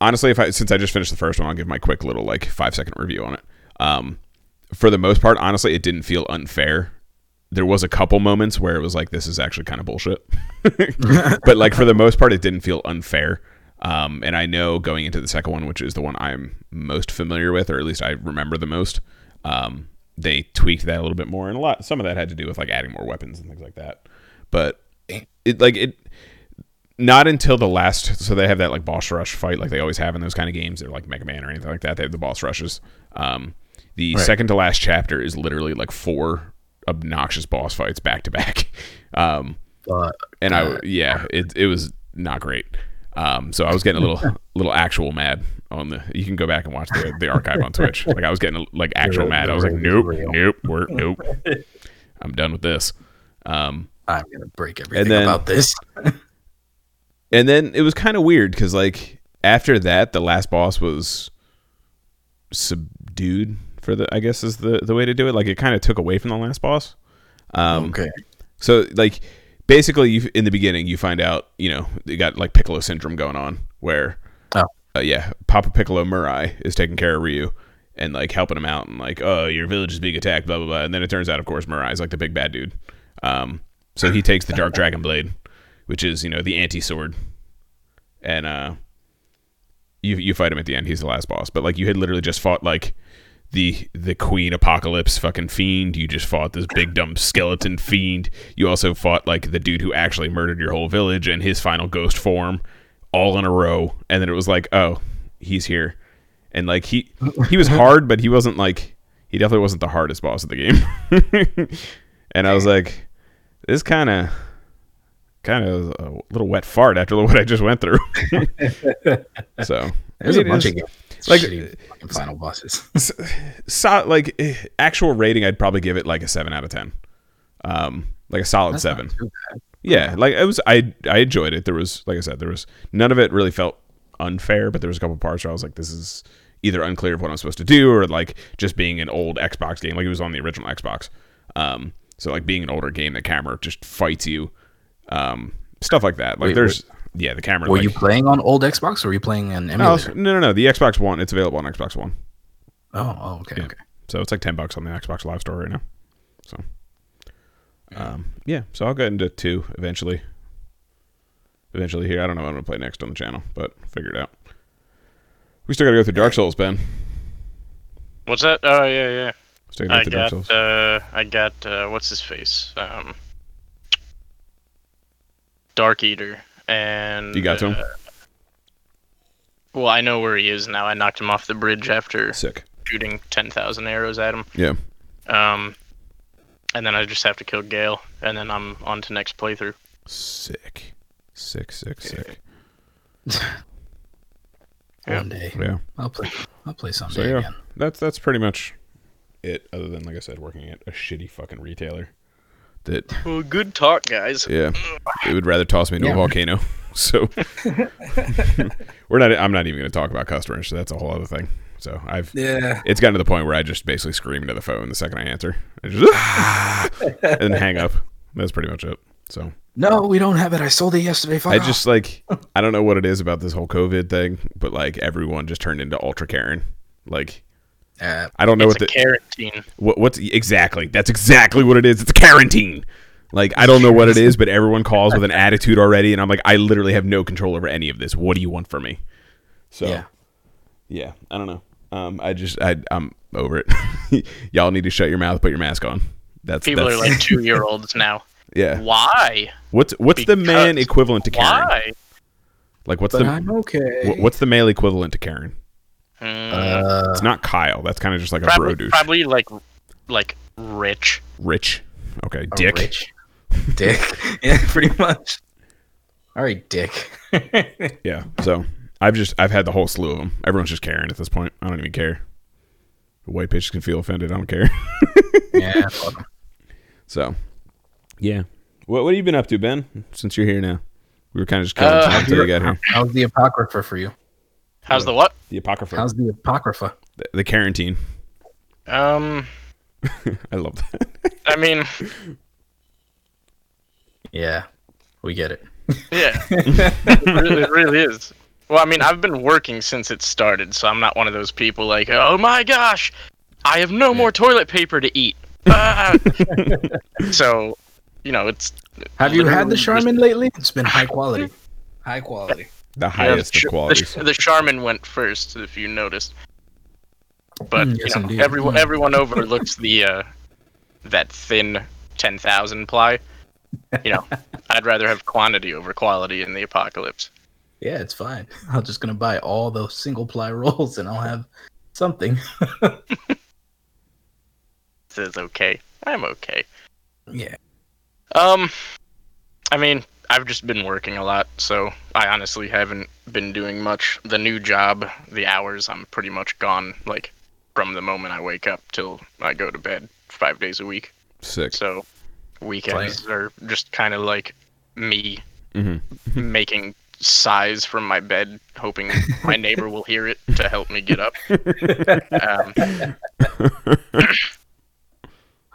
honestly, if I since I just finished the first one, I'll give my quick little like five second review on it. Um, for the most part, honestly, it didn't feel unfair. There was a couple moments where it was like, this is actually kind of bullshit. but like for the most part, it didn't feel unfair. Um, and I know going into the second one, which is the one I'm most familiar with, or at least I remember the most, um, they tweaked that a little bit more, and a lot. Some of that had to do with like adding more weapons and things like that. But it like it not until the last so they have that like boss rush fight like they always have in those kind of games they're like mega man or anything like that they have the boss rushes. Um the Right. second to last chapter is literally like four obnoxious boss fights back to back. Um But and i yeah it, it was not great. Um so i was getting a little little actual mad on the you can go back and watch the, the archive on twitch. Like i was getting like actual The- mad. The i was like nope real. nope we're nope. I'm done with this. Um I'm gonna break everything then- about this. And then it was kind of weird because like after that the last boss was subdued for the i guess is the the way to do it. Like it kind of took away from the last boss. Um okay. so like basically you in the beginning you find out you know you got like piccolo syndrome going on where Oh. uh, yeah papa piccolo murai is taking care of ryu and like helping him out and like oh your village is being attacked blah blah blah. And then it turns out of course murai is like the big bad dude. Um so he takes the dark dragon blade which is you know the anti-sword. And uh you you fight him at the end. He's the last boss. But like you had literally just fought like the the queen apocalypse fucking fiend. You just fought this big dumb skeleton fiend. You also fought like the dude who actually murdered your whole village and his final ghost form all in a row. And then it was like oh he's here. And like he he was hard but he wasn't like he definitely wasn't the hardest boss of the game. And i was like this kind of kind of a little wet fart after what i just went through so There's a bunch of games. like- shitty fucking final bosses. so, like eh, actual rating i'd probably give it like a 7 out of 10 um like a solid That's 7 too bad. yeah like it was i i enjoyed it there was like i said there was none of it really felt unfair but there was a couple parts where i was like this is either unclear of what i'm supposed to do or like just being an old xbox game like it was on the original xbox Um, so like being an older game, the camera just fights you, um, stuff like that. Like Wait, there's yeah, the camera. Were like, you playing on old Xbox or were you playing an no, emulator? no, no, no. The Xbox One, it's available on Xbox One. Oh, oh, okay, Yeah. okay. So it's like ten bucks on the Xbox Live Store right now. So, um, yeah. So I'll get into two eventually. Eventually here, I don't know what I'm gonna play next on the channel, but figure it out. We still gotta go through Dark Souls, Ben. What's that? Oh yeah, yeah. Still gotta I go through Dark got Souls. uh, I got uh, what's his face? Um, Dark Eater, and You got to him? uh, Well, I know where he is now. I knocked him off the bridge after Sick. shooting ten thousand arrows at him. Yeah. Um, and then I just have to kill Gale, and then I'm on to next playthrough. Sick. Sick. Sick. Sick. Yeah. One day, Yeah. I'll play. I'll play someday So yeah, again. that's that's pretty much it. Other than like I said, working at a shitty fucking retailer. That Well, good talk, guys. yeah, it would rather toss me into Yeah. a volcano. So we're not. I'm not even going to talk about customers. So that's a whole other thing. So I've Yeah. it's gotten to the point where I just basically scream into the phone the second I answer, I just, "Ah!" and hang up. That's pretty much it. So No, we don't have it. I sold it yesterday. Fuck I off. just like I don't know what it is about this whole COVID thing, but like everyone just turned into ultra Karen. Like Uh, I don't know It's what a the quarantine. what, what's exactly that's exactly what it is. It's a quarantine. Like I don't know what it is, but everyone calls with an attitude already, and I'm like, I literally have no control over any of this. What do you want from me? So yeah. yeah, I don't know. Um, I just I I'm over it. Y'all need to shut your mouth, put your mask on. That's People that's, are like two year olds now. yeah. Why? What's what's the man equivalent to Karen? Why? Like what's But the I'm okay. what's the male equivalent to Karen? Uh, It's not Kyle. That's kind of just like a bro probably, douche. probably like, like rich. Rich. Okay, a Dick. Rich. Dick. yeah, pretty much. All right, Dick. Yeah. So I've just I've had the whole slew of them. Everyone's just Karen at this point. I don't even care. White bitches can feel offended. I don't care. yeah. fuck 'em. So yeah. What what have you been up to, Ben? Since you're here now, we were kind of just killing Uh, time until you got here. How's the apocrypha for you? How's the what? The apocrypha. How's the apocrypha? the, the quarantine. Um, I love that. I mean, Yeah, we get it. yeah, it, really, it really is. Well, I mean, I've been working since it started, so I'm not one of those people like, oh my gosh, I have no more toilet paper to eat. Ah! so, you know, it's Have you had literally the just- Charmin lately? It's been high quality. High quality. The Yeah, highest the, of Ch- qualities. The, the Charmin went first, if you noticed. But Mm, you yes, know, everyone Mm. everyone overlooks the uh, that thin ten thousand ply. You know, I'd rather have quantity over quality in the apocalypse. Yeah, it's fine. I'm just gonna buy all those single ply rolls, and I'll have something. Says okay, I'm okay. Yeah. Um, I mean, I've just been working a lot, so I honestly haven't been doing much. The new job, the hours, I'm pretty much gone. Like from the moment I wake up till I go to bed, five days a week. Sick. So weekends are just kind of like me hmm making sighs from my bed, hoping my neighbor will hear it to help me get up. Um,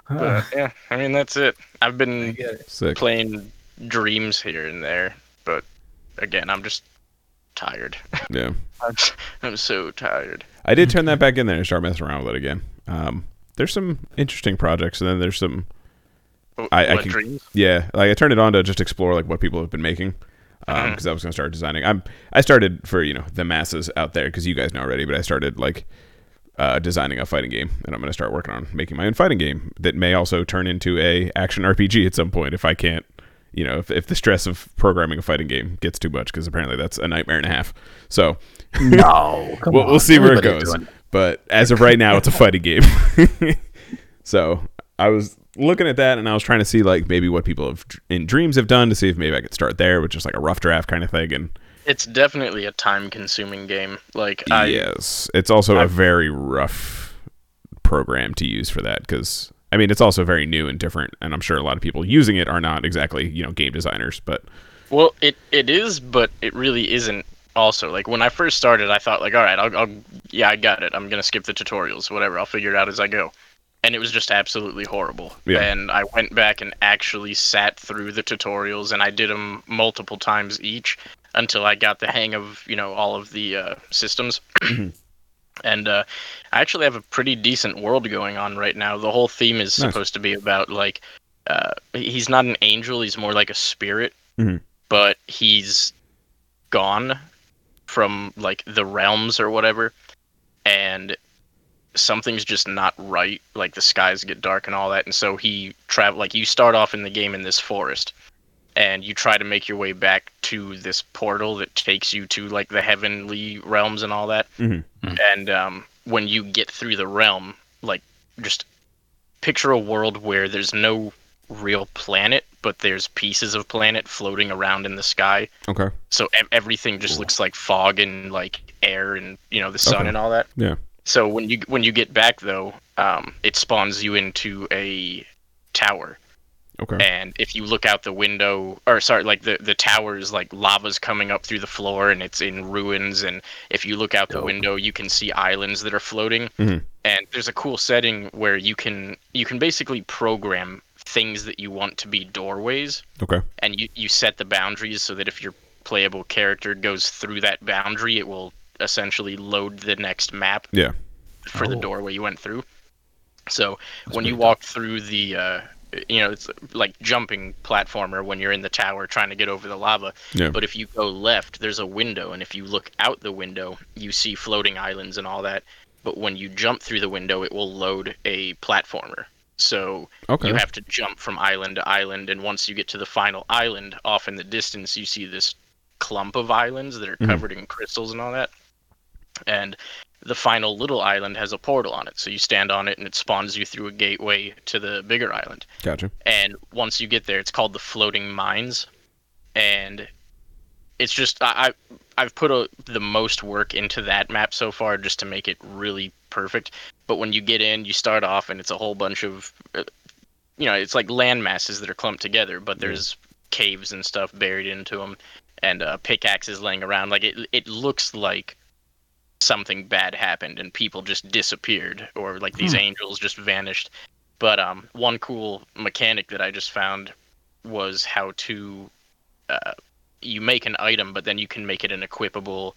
but yeah, I mean that's it. I've been get it. Sick. playing dreams here and there, but again, I'm just tired. Yeah. I'm, I'm so tired. I did turn that back in there and start messing around with it again. Um, there's some interesting projects, and then there's some Wh- I- I what can- dreams? Yeah, like I turned it on to just explore like what people have been making, because I was gonna start designing. I'm I started for you know the masses out there because you guys know already, but I started like uh, designing a fighting game, and I'm gonna start working on making my own fighting game that may also turn into a action RPG at some point if I can't, you know, if if the stress of programming a fighting game gets too much because apparently that's a nightmare and a half. So No, come we'll, on. we'll see where it goes. doing. But as of right now, it's a fighting game. so I was looking at that and I was trying to see like maybe what people have in dreams have done to see if maybe I could start there with just like a rough draft kind of thing. And It's definitely a time-consuming game. Like I, yes, it's also a I've- very rough program to use for that because I mean it's also very new and different, and I'm sure a lot of people using it are not exactly you know game designers, but Well, it it is, but it really isn't. Also, like when I first started, I thought like, all right, I'll, I'll yeah, I got it. I'm gonna skip the tutorials, whatever. I'll figure it out as I go. and it was just absolutely horrible. Yeah. And I went back and actually sat through the tutorials, and I did them multiple times each until I got the hang of you know all of the uh, systems. and uh, I actually have a pretty decent world going on right now. The whole theme is Nice. supposed to be about like uh, he's not an angel; he's more like a spirit, Mhm. but he's gone from like the realms or whatever, and something's just not right. Like the skies get dark and all that, and so he travel. Like you start off in the game in this forest, and you try to make your way back to this portal that takes you to like the heavenly realms and all that. Mhm. And um, when you get through the realm, like just picture a world where there's no real planet, but there's pieces of planet floating around in the sky. Okay. So ev- everything just looks like fog and like air and you know the sun Okay. and all that. Yeah. So when you when you get back though, um, it spawns you into a tower, Okay. and if you look out the window, or sorry, like the the tower is like lava's coming up through the floor and it's in ruins. And if you look out the Dope. window, you can see islands that are floating. Mhm. And there's a cool setting where you can you can basically program things that you want to be doorways Okay. and you, you set the boundaries so that if your playable character goes through that boundary, it will essentially load the next map Yeah. for the Oh. doorway you went through. So when you walk through the, uh, you know, it's like jumping platformer when you're in the tower trying to get over the lava. Yeah. But if you go left, there's a window, and if you look out the window, you see floating islands and all that. But when you jump through the window, it will load a platformer. So Okay. you have to jump from island to island, and once you get to the final island, off in the distance, you see this clump of islands that are Mhm. covered in crystals and all that. And the final little island has a portal on it, so you stand on it, and it spawns you through a gateway to the bigger island. Gotcha. And once you get there, it's called the floating mines, and it's just I, I've put a, the most work into that map so far just to make it really perfect. But when you get in, you start off and it's a whole bunch of, uh, you know, it's like land masses that are clumped together, but there's caves and stuff buried into them, and uh, pickaxes laying around. Like it, it looks like something bad happened and people just disappeared, or like these angels just vanished. But um, one cool mechanic that I just found was how to uh, you make an item, but then you can make it an equipable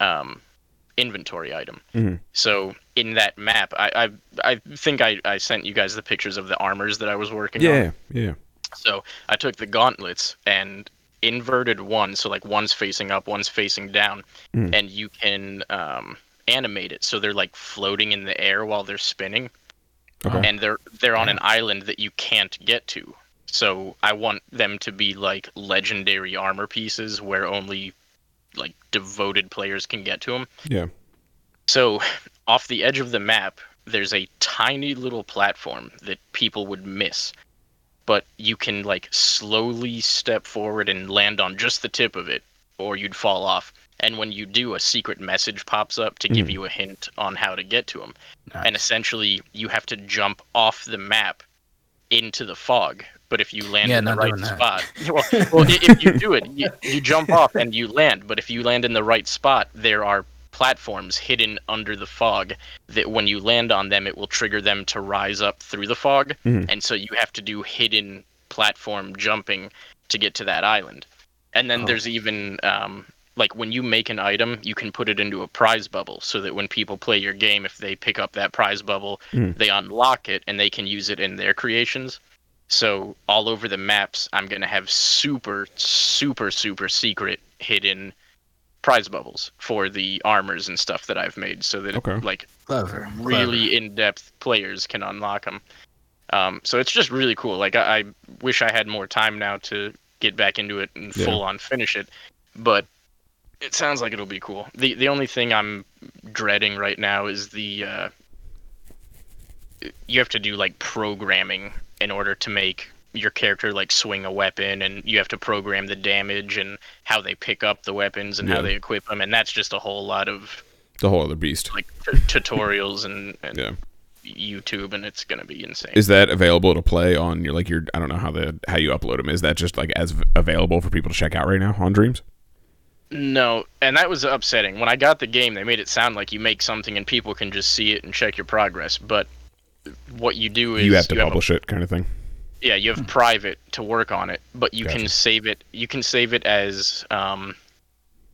um, inventory item. Mhm. So in that map, I I, I think I, I sent you guys the pictures of the armors that I was working on. Yeah. Yeah. So I took the gauntlets and inverted one, so like one's facing up, one's facing down, Mm. and you can um, animate it so they're like floating in the air while they're spinning, Okay. and they're they're on an island that you can't get to. So I want them to be like legendary armor pieces where only like devoted players can get to them. Yeah. So, off the edge of the map, there's a tiny little platform that people would miss. But you can like slowly step forward and land on just the tip of it, or you'd fall off. And when you do, a secret message pops up to give Mhm. you a hint on how to get to them. Nice. And essentially, you have to jump off the map into the fog. But if you land Yeah, in the right spot, well, well, if you do it, you, you jump off and you land. But if you land in the right spot, there are platforms hidden under the fog that when you land on them, it will trigger them to rise up through the fog. Mhm. And so you have to do hidden platform jumping to get to that island. And then Oh. there's even um, like when you make an item, you can put it into a prize bubble so that when people play your game, if they pick up that prize bubble, Mhm. they unlock it and they can use it in their creations. So all over the maps, I'm gonna have super, super, super secret hidden prize bubbles for the armors and stuff that I've made, so that Okay. like clever. really in-depth players can unlock them. Um, so it's just really cool. Like I, I wish I had more time now to get back into it and Yeah. full on finish it, but it sounds like it'll be cool. the The only thing I'm dreading right now is the uh, you have to do like programming in order to make your character like swing a weapon and you have to program the damage and how they pick up the weapons and Yeah. how they equip them and that's just a whole lot of The whole other beast. like t- tutorials and, and Yeah. YouTube, and it's gonna be insane. Is that available to play on your like your I don't know how the how you upload them. Is that just like as available for people to check out right now on Dreams? no, and that was upsetting. When I got the game, they made it sound like you make something and people can just see it and check your progress. But what you do is you have to a- publish it, kind of thing. Yeah, you have private to work on it, but you Gotcha. can save it. You can save it as um,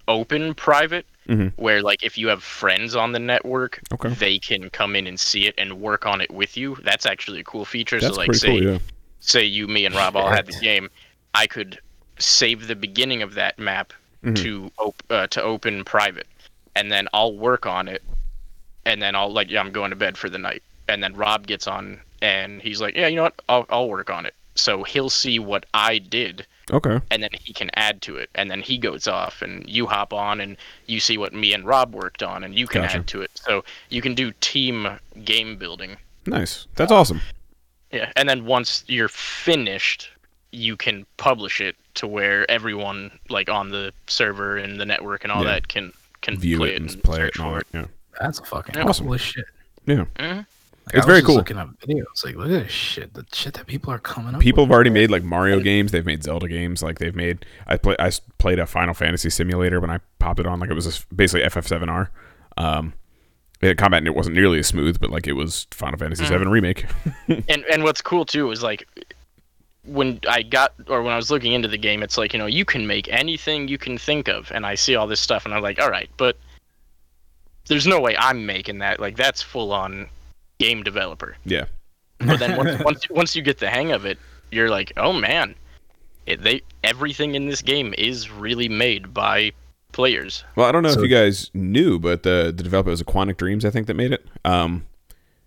open private, Mhm. where like if you have friends on the network, Okay. they can come in and see it and work on it with you. That's actually a cool feature. That's so like say cool. Yeah. say you, me, and Rob all had the game, I could save the beginning of that map Mhm. to op- uh, to open private, and then I'll work on it, and then I'll like yeah I'm going to bed for the night, and then Rob gets on and he's like yeah you know what I'll I'll work on it, so he'll see what I did. Okay. And then he can add to it, and then he goes off, and you hop on, and you see what me and Rob worked on, and you can Gotcha. add to it. So you can do team game building Nice. That's awesome. yeah, and then once you're finished, you can publish it to where everyone like on the server and the network and all Yeah. that can can View play it and and play it and all that. Yeah. That's fucking Awesome. cool as shit. Yeah. Mhm. Like, It's I was very just cool. Looking up videos, like look at this shit. The shit that people are coming up. People with. have already made like Mario games. They've made Zelda games. Like they've made. I play. I s- played a Final Fantasy simulator when I popped it on. Like it was a, basically FF7R. Um, the combat and it wasn't nearly as smooth, but like it was Final Fantasy Mm. 7 remake. And and what's cool too is like when I got or when I was looking into the game, it's like you know you can make anything you can think of, and I see all this stuff, and I'm like, all right, but there's no way I'm making that. Like that's full on game developer. yeah. But then once once once you get the hang of it, you're like, oh man, it, they everything in this game is really made by players. Well, I don't know So- if you guys knew, but the the developer was Aquanic Dreams, I think, that made it. Um,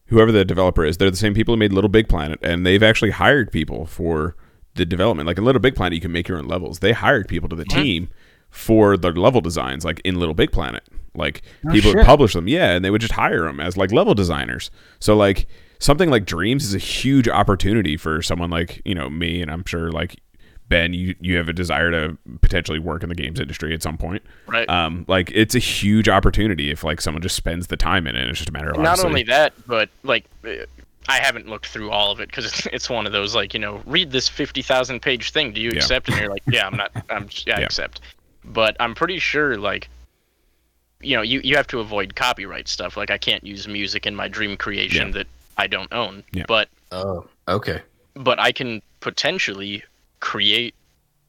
whoever the developer is, they're the same people who made Little Big Planet, and they've actually hired people for the development. Like in Little Big Planet, you can make your own levels. They hired people to the team for the level designs, like in Little Big Planet. Like Oh, people would publish them, yeah, and they would just hire them as like level designers. So like something like Dreams is a huge opportunity for someone like you know me, and I'm sure like Ben, you you have a desire to potentially work in the games industry at some point Right. um like it's a huge opportunity if like someone just spends the time in it it's just a matter of Not obviously- only that, but like uh, I haven't looked through all of it because it's, it's one of those like you know read this fifty thousand page thing. Do you Yeah. accept? And you're like, yeah, I'm not. I'm yeah, I Yeah. accept. But I'm pretty sure like. You know, you, you have to avoid copyright stuff. Like, I can't use music in my dream creation Yeah. that I don't own. Yeah. But Oh, okay. but I can potentially create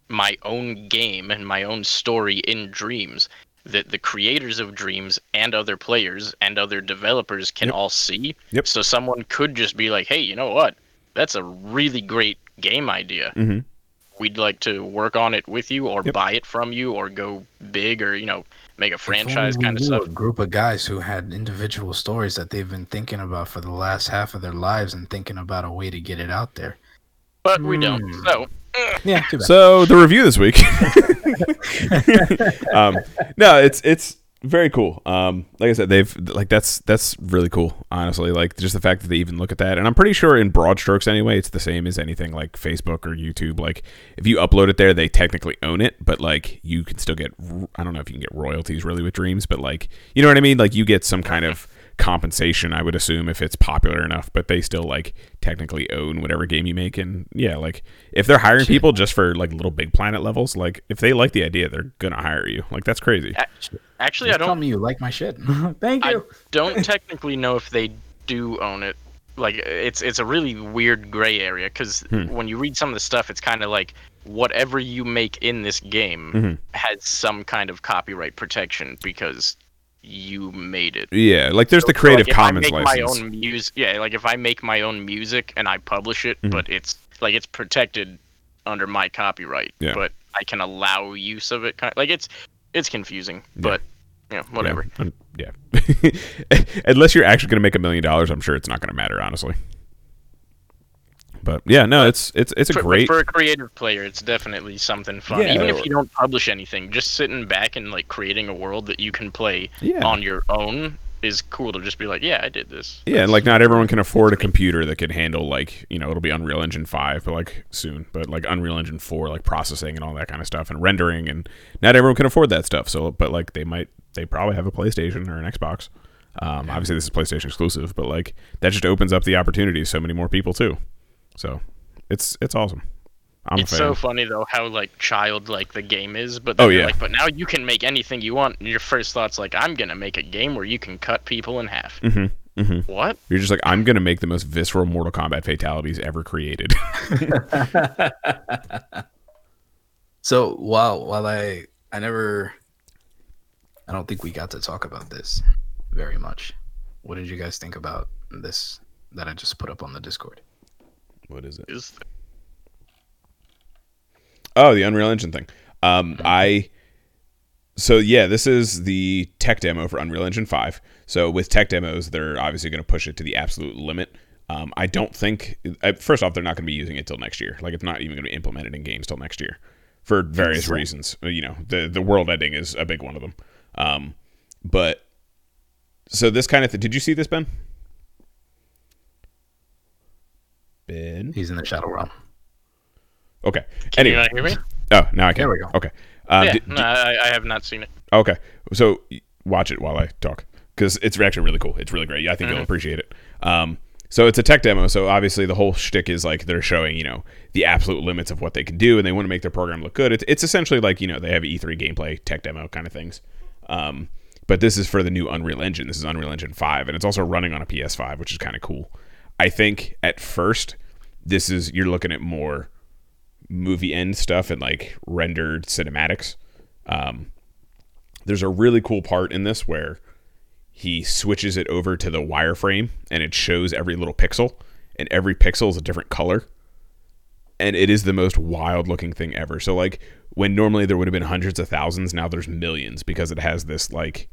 my own game and my own story in Dreams that the creators of Dreams and other players and other developers can Yep. all see. Yep. So someone could just be like, "Hey, you know what? That's a really great game idea. Mhm. We'd like to work on it with you, or Yep. buy it from you, or go big, or you know, make a If only franchise we kind of knew stuff." A group of guys who had individual stories that they've been thinking about for the last half of their lives and thinking about a way to get it out there. But we don't. Hmm. So Yeah, too bad. so the review this week um no it's it's very cool. Um like i said they've like that's that's really cool honestly. Like just the fact that they even look at that. And i'm pretty sure in broad strokes anyway it's the same as anything like facebook or youtube. Like if you upload it there they technically own it but like you can still get I don't know if you can get royalties really with dreams but like you know what i mean? Like you get some kind of compensation i would assume if it's popular enough but they still like technically own whatever game you make and yeah like if they're hiring people just for like little big planet levels like if they like the idea they're gonna hire you like that's crazy actually, Just I don't tell me you like my shit. Thank you. I don't technically know if they do own it. Like it's it's a really weird gray area because Hmm. when you read some of the stuff, it's kind of like whatever you make in this game Mhm. has some kind of copyright protection because you made it. yeah like there's So- the so, creative like, commons license My own music, yeah. Like if I make my own music and I publish it, Mhm. but it's like it's protected under my copyright, Yeah. but I can allow use of it. Kind like it's it's confusing, but yeah, whatever. yeah, yeah. unless you're actually gonna make a million dollars i'm sure it's not gonna matter honestly but yeah no it's it's it's a for, great for a creative player it's definitely something fun Yeah. even if you don't publish anything just sitting back and like creating a world that you can play Yeah. on your own is cool to just be like yeah i did this Yeah, and like not everyone can afford a computer that can handle like you know it'll be Unreal Engine five, but like soon, but like Unreal Engine four, like processing and all that kind of stuff and rendering, and not everyone can afford that stuff. So, but like they might, they probably have a PlayStation or an Xbox. Um, Obviously, this is PlayStation exclusive, but like that just opens up the opportunity to so many more people too. So, it's it's awesome. I'm it's so funny though how like childlike the game is but Oh, yeah. like but now you can make anything you want and your first thought's like i'm gonna make a game where you can cut people in half hmm What? You're just like, I'm gonna make the most visceral Mortal Kombat fatalities ever created. So while while I I never I don't think we got to talk about this very much. What did you guys think about this that I just put up on the Discord? What is it? Is Oh, the Unreal Engine thing. Um, I so yeah, this is the tech demo for Unreal Engine Five. So with tech demos, they're obviously going to push it to the absolute limit. Um, I don't think. uh, First off, they're not going to be using it till next year. Like it's not even going to be implemented in games till next year for various Exactly. reasons. Uh, You know, the the world ending is a big one of them. Um, but so this kind of thing. Did you see this, Ben? Ben. He's in the Shadow Realm. Okay. Can anyway. you not hear me? Oh, now I can. There we go. Okay. Um, yeah, did- no, I, I have not seen it. Okay, so watch it while I talk because it's actually really cool. It's really great. I think you'll Mhm. appreciate it. Um, so it's a tech demo. So obviously the whole shtick is like they're showing you know the absolute limits of what they can do, and they want to make their program look good. It's, it's essentially like you know they have E3 gameplay tech demo kind of things. Um, but this is for the new Unreal Engine. This is Unreal Engine 5, and it's also running on a PS5, which is kind of cool. I think at first this is you're looking at more movie end stuff and like rendered cinematics. Um, there's a really cool part in this where he switches it over to the wireframe and it shows every little pixel and every pixel is a different color and it is the most wild looking thing ever so like when normally there would have been hundreds of thousands now there's millions because it has this like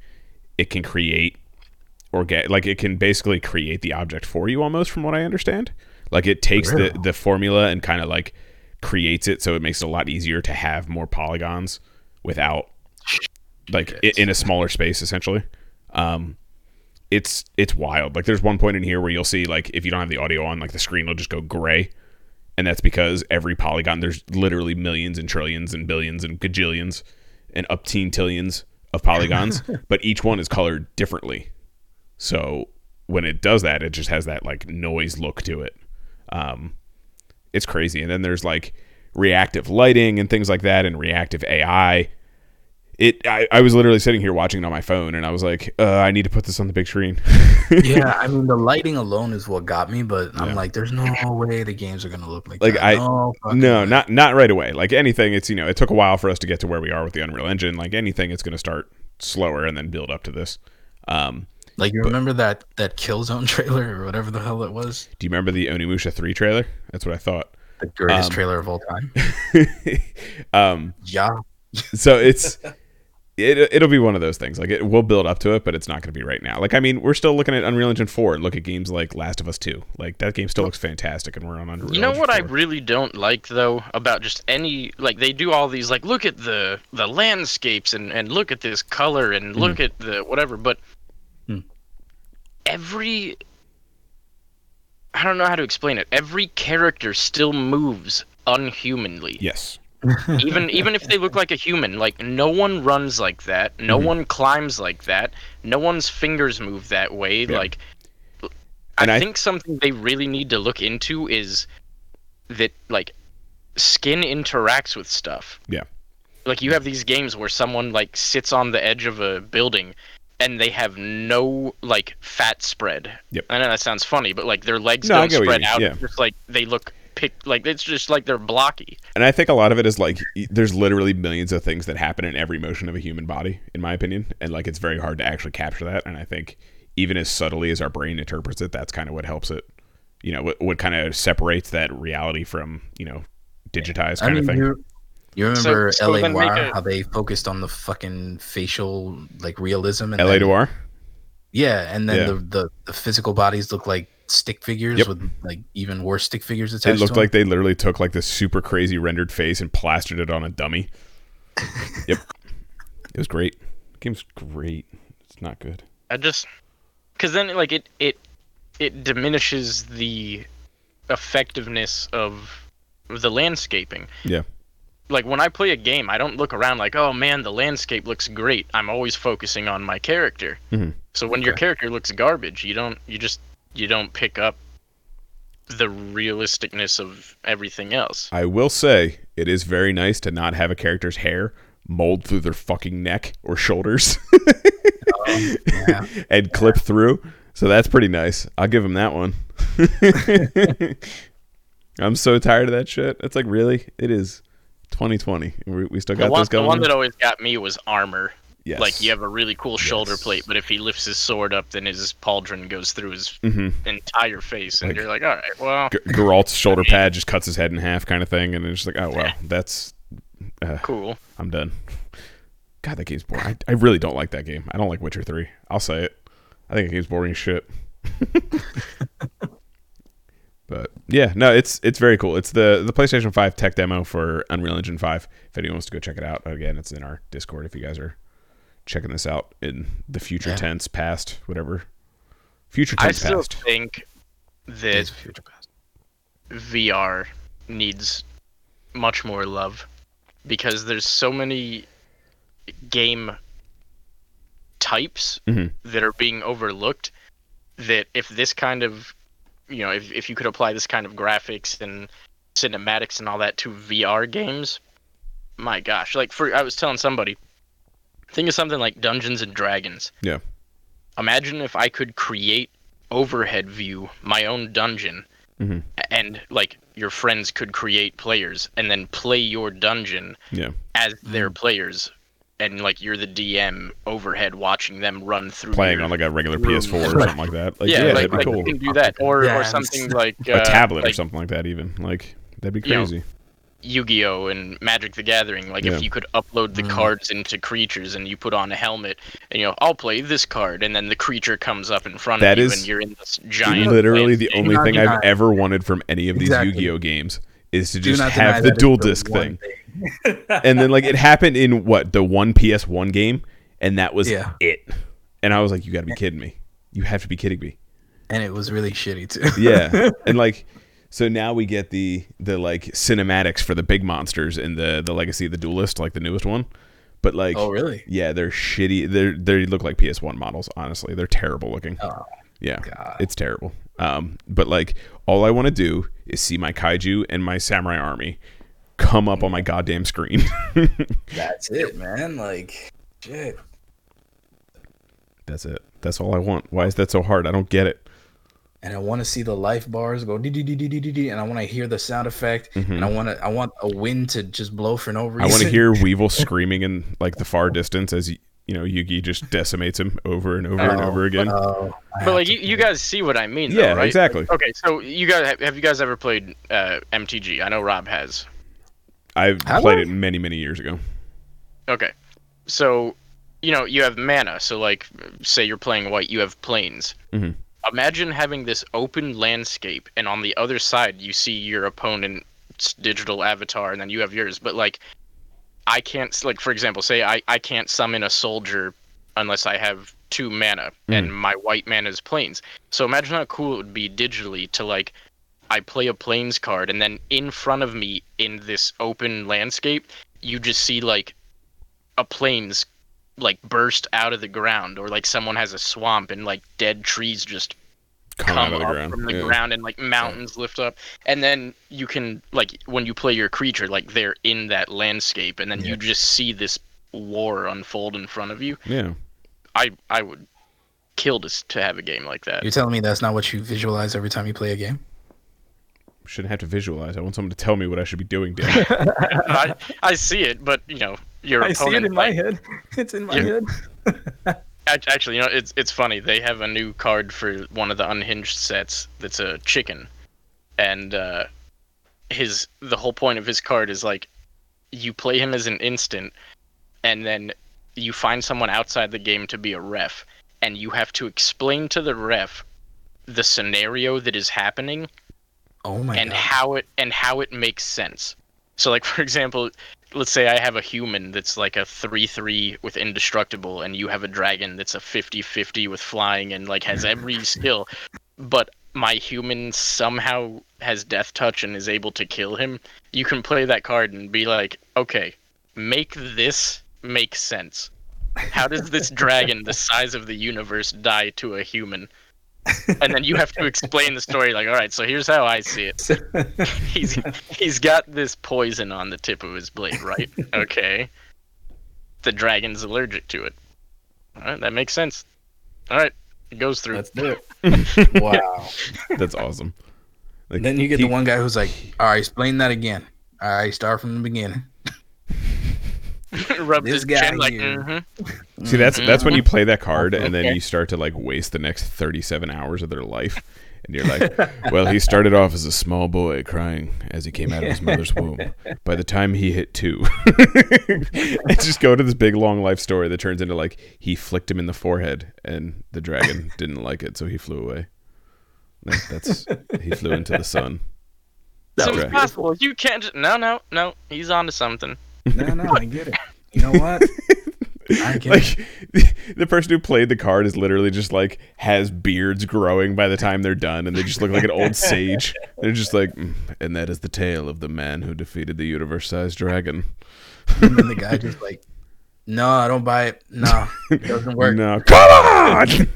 it can create or get like it can basically create the object for you almost from what i understand. Like it takes Really? the the formula and kind of like creates it so it makes it a lot easier to have more polygons without like i- in a smaller space essentially. Um it's it's wild. Like there's one point in here where you'll see like if you don't have the audio on like the screen will just go gray. And that's because every polygon there's literally millions and trillions and billions and gajillions and up teen tillions of polygons but each one is colored differently so when it does that it just has that like noise look to it. Um it's crazy. And then there's like reactive lighting and things like that and reactive ai it I, I was literally sitting here watching it on my phone and i was like uh, i need to put this on the big screen. Yeah, I mean the lighting alone is what got me, but I'm Yeah. like, there's no way the games are gonna look like, Like, that. I- no, no way. not not right away. Like anything it's you know it took a while for us to get to where we are with the unreal engine. Like anything it's going to start slower and then build up to this. Um like you remember that that Killzone trailer or whatever the hell it was, do you remember the onimusha 3 trailer? That's what i thought. The greatest Um, trailer of all time. um Yeah, so it's it, it'll be one of those things. Like it will build up to it but it's not going to be right now. Like i mean we're still looking at unreal engine 4 look at games like last of us 2 like that game still looks fantastic and we're on unreal You know Engine what I really don't like though about just any like they do all these like look at the the landscapes and and look at this color and look at the whatever but. Every I don't know how to explain it. Every character still moves unhumanly. yes even even if they look like a human, like no one runs like that. No Mm-hmm. one climbs like that. No one's fingers move that way. Yeah. Like I, I- think something they really need to look into is that like skin interacts with stuff. Yeah. Like you have these games where someone like sits on the edge of a building and they have no like fat spread. Yep. I know that sounds funny, but like their legs No, don't get what you spread mean, out. yeah. It's just like they look pick like it's just like they're blocky. And I think a lot of it is like there's literally millions of things that happen in every motion of a human body, in my opinion, and like it's very hard to actually capture that. And I think even as subtly as our brain interprets it, that's kind of what helps it. You know, what, what kind of separates that reality from you know digitized I kind mean, of thing. You, you remember so LA then Noire? a- How they focused on the fucking facial like realism and La then- Noire. Yeah, and then Yeah. The, the the physical bodies look like stick figures Yep. with like even worse stick figures attached. To it looked to 'em. like they literally took like this super crazy rendered face and plastered it on a dummy. yep, it was great. The game's great. It's not good. I just because then like it it it diminishes the effectiveness of the landscaping. Yeah. Like when I play a game, I don't look around like, oh man, the landscape looks great. I'm always focusing on my character. Mhm. So when your character looks garbage, you don't you just you don't pick up the realisticness of everything else. I will say it is very nice to not have a character's hair mold through their fucking neck or shoulders yeah. and clip through. So that's pretty nice. I'll give him that one. I'm so tired of that shit. It's like really, it is 2020. We, we still got The one, this the one that always got me was armor. yes. Like you have a really cool shoulder Yes. plate, but if he lifts his sword up, then his pauldron goes through his hmm entire face, and Like- you're like, all right, well, G- Geralt's shoulder pad just cuts his head in half, kind of thing, and it's just like, oh well, that's. Uh, cool. I'm done. God, that game's boring. I, I really don't like that game. I don't like Witcher Three. I'll say it. I think that game's boring as shit. but yeah, no, it's it's very cool. It's the the PlayStation Five tech demo for Unreal Engine Five. If anyone wants to go check it out, again, it's in our Discord. If you guys are checking this out in the future Yeah. tense, past, whatever, future tense, I still past. think that Future Past. VR needs much more love because there's so many game types Mhm. that are being overlooked that if this kind of you know if, if you could apply this kind of graphics and cinematics and all that to VR games my gosh like for I was telling somebody think of something like Dungeons and Dragons Yeah. imagine if I could create overhead view my own dungeon Mhm. and like your friends could create players and then play your dungeon Yeah, as their players and like you're the DM overhead watching them run through playing your- on like a regular room. PS4 or something like that. Like, yeah, yeah, like, that'd be like cool. you can do that or or something like uh, a tablet or something like that. Even like that'd be You know, crazy. Yu-Gi-Oh and Magic the Gathering like Yeah. if you could upload the Mm. cards into creatures and you put on a helmet and you know I'll play this card and then the creature comes up in front That of you is and you're in this giant Literally, the only thing I've ever wanted from any of these Exactly. Yu-Gi-Oh games is to Do just have the duel disk one thing. and then like it happened in what the one PS1 game, and that was Yeah. it. And I was like, you got to be kidding me! You have to be kidding me! and it was really shitty too. Yeah, and like. So now we get the the like cinematics for the big monsters in the the Legacy of the Duelist, like the newest one. But like, oh really? yeah, they're shitty. They they look like PS1 models. Honestly, they're terrible looking. Oh Yeah, God. it's terrible. Um, but like, all I want to do is see my kaiju and my samurai army come up on my goddamn screen. That's it, man. Like shit. That's it. That's all I want. Why is that so hard? I don't get it. and I want to see the life bars go dee dee dee dee dee dee and I want to hear the sound effect, and I want to I want a wind to just blow for no reason. Mm-hmm. I want to hear Weevil screaming in like the far distance as you know Yugi just decimates him over and over and Oh, over again. Oh, I But like you, you guys see what I mean, though, yeah, right? exactly. Okay, so you guys have, have you guys ever played uh, MTG? I know Rob has. I've Have played I? it many many years ago. Okay, so you know you have mana. So like, say you're playing white, you have plains. Mhm. Imagine having this open landscape, and on the other side you see your opponent's digital avatar, and then you have yours. But like, I can't like for example, say I I can't summon a soldier unless I have two mana, hmm. and my white mana is plains. So imagine how cool it would be digitally to like. I play a plains card, and then in front of me in this open landscape, you just see like a plains like burst out of the ground, or like someone has a swamp and like dead trees just Come, come, out of the up ground. from the yeah. ground, and like mountains lift up, and then you can like when you play your creature, like they're in that landscape, and then you just see this war unfold in front of you. Yeah. I I would kill to to have a game like that. You're telling me that's not what you visualize every time you play a game? Shouldn't have to visualize. I want someone to tell me what I should be doing. Dan. I, I see it, but you know your opponent. see it in like, my head. It's in my Yeah. head. Act- Actually, you know, it's it's funny. They have a new card for one of the unhinged sets that's a chicken, and uh, his the whole point of his card is like you play him as an instant, and then you find someone outside the game to be a ref, and you have to explain to the ref the scenario that is happening Oh my and god. how it and how it makes sense. So like for example, let's say I have a human that's like a 3-3 with indestructible and you have a dragon that's a 50-50 with flying and like has every skill, but my human somehow has death touch and is able to kill him. You can play that card and be like, "Okay, make this make sense. How does this dragon the size of the universe die to a human?" And then you have to explain the story like all right so here's how i see it he's he's got this poison on the tip of his blade right okay the dragon's allergic to it all right that makes sense all right It goes through. Let's do it. wow. That's awesome. Like, then you get he- the one guy who's like, "All right, explain that again. All right, start from the beginning." Rub this his guy chin like, here. mhm. See, that's that's when you play that card, and then you start to like waste the next thirty-seven hours of their life, and you're like, "Well, he started off as a small boy crying as he came out of his mother's womb. By the time he hit two, and just go to this big long life story that turns into like he flicked him in the forehead, and the dragon didn't like it, so he flew away. Like, That's he flew into the sun. It's was impossible. You can't. Just, no, no, no. He's onto something. No, no, I get it. You know what? I get it. like the, the person who played the card is literally just like has beards growing by the time they're done and they just look like an old sage they're just like "Mm, and that is the tale of the man who defeated the universe-sized dragon And then the guy just like, "No, I don't buy it. No, it doesn't work." no come on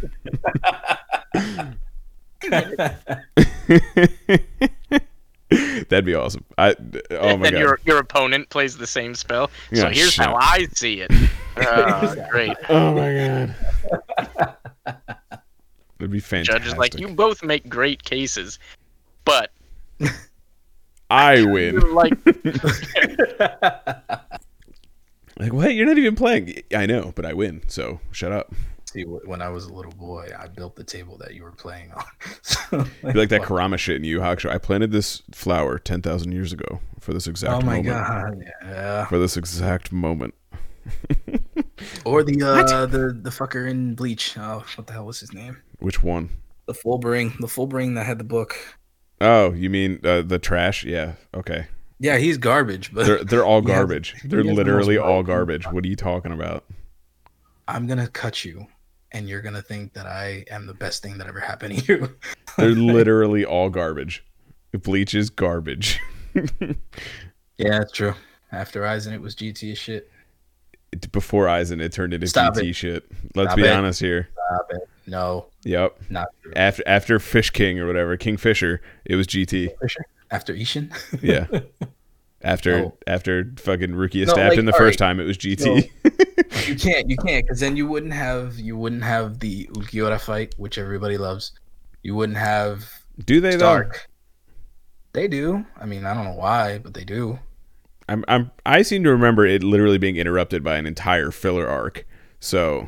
that'd be awesome i oh my and god your your opponent plays the same spell. so here's shit. how I see it. Ah, great. oh my god that'd be fantastic Judge is like, you both make great cases, but i win like, like what you're not even playing i know but i win so shut up See, when I was a little boy, I built the table that you were playing on. So, Be like that fuck. Kurama shit in Yu Yu Hakusho. I planted this flower ten thousand years ago for this exact Oh my moment. god! Yeah. For this exact moment. Or the uh the the fucker in Bleach. Oh, what the hell was his name? Which one? The Fullbring, the Fullbring that had the book. Oh, you mean uh, the trash? Yeah. Okay. Yeah, he's garbage, but They're they're all He has- garbage. he They're has the literally all garbage. What are you talking about? I'm gonna cut you, and you're gonna think that I am the best thing that ever happened to you. They're literally all garbage. Bleach is garbage. yeah, it's true. After Aizen, it was GT shit. It- Before Aizen, it turned into Stop GT it. shit. Let's Stop be it. honest here. Stop it. No, Yep. not true. After after Fish King or whatever, King Fisher, it was GT. Fisher? After Ishin? Yeah. After No. after fucking Rukia No, stabbed like, him the first time, it was GT. you can't, you can't, because then you wouldn't have, you wouldn't have the Ulquiorra fight, which everybody loves. You wouldn't have Do they though? Stark. They do. I mean, I don't know why, but they do. I'm I'm I seem to remember it literally being interrupted by an entire filler arc. So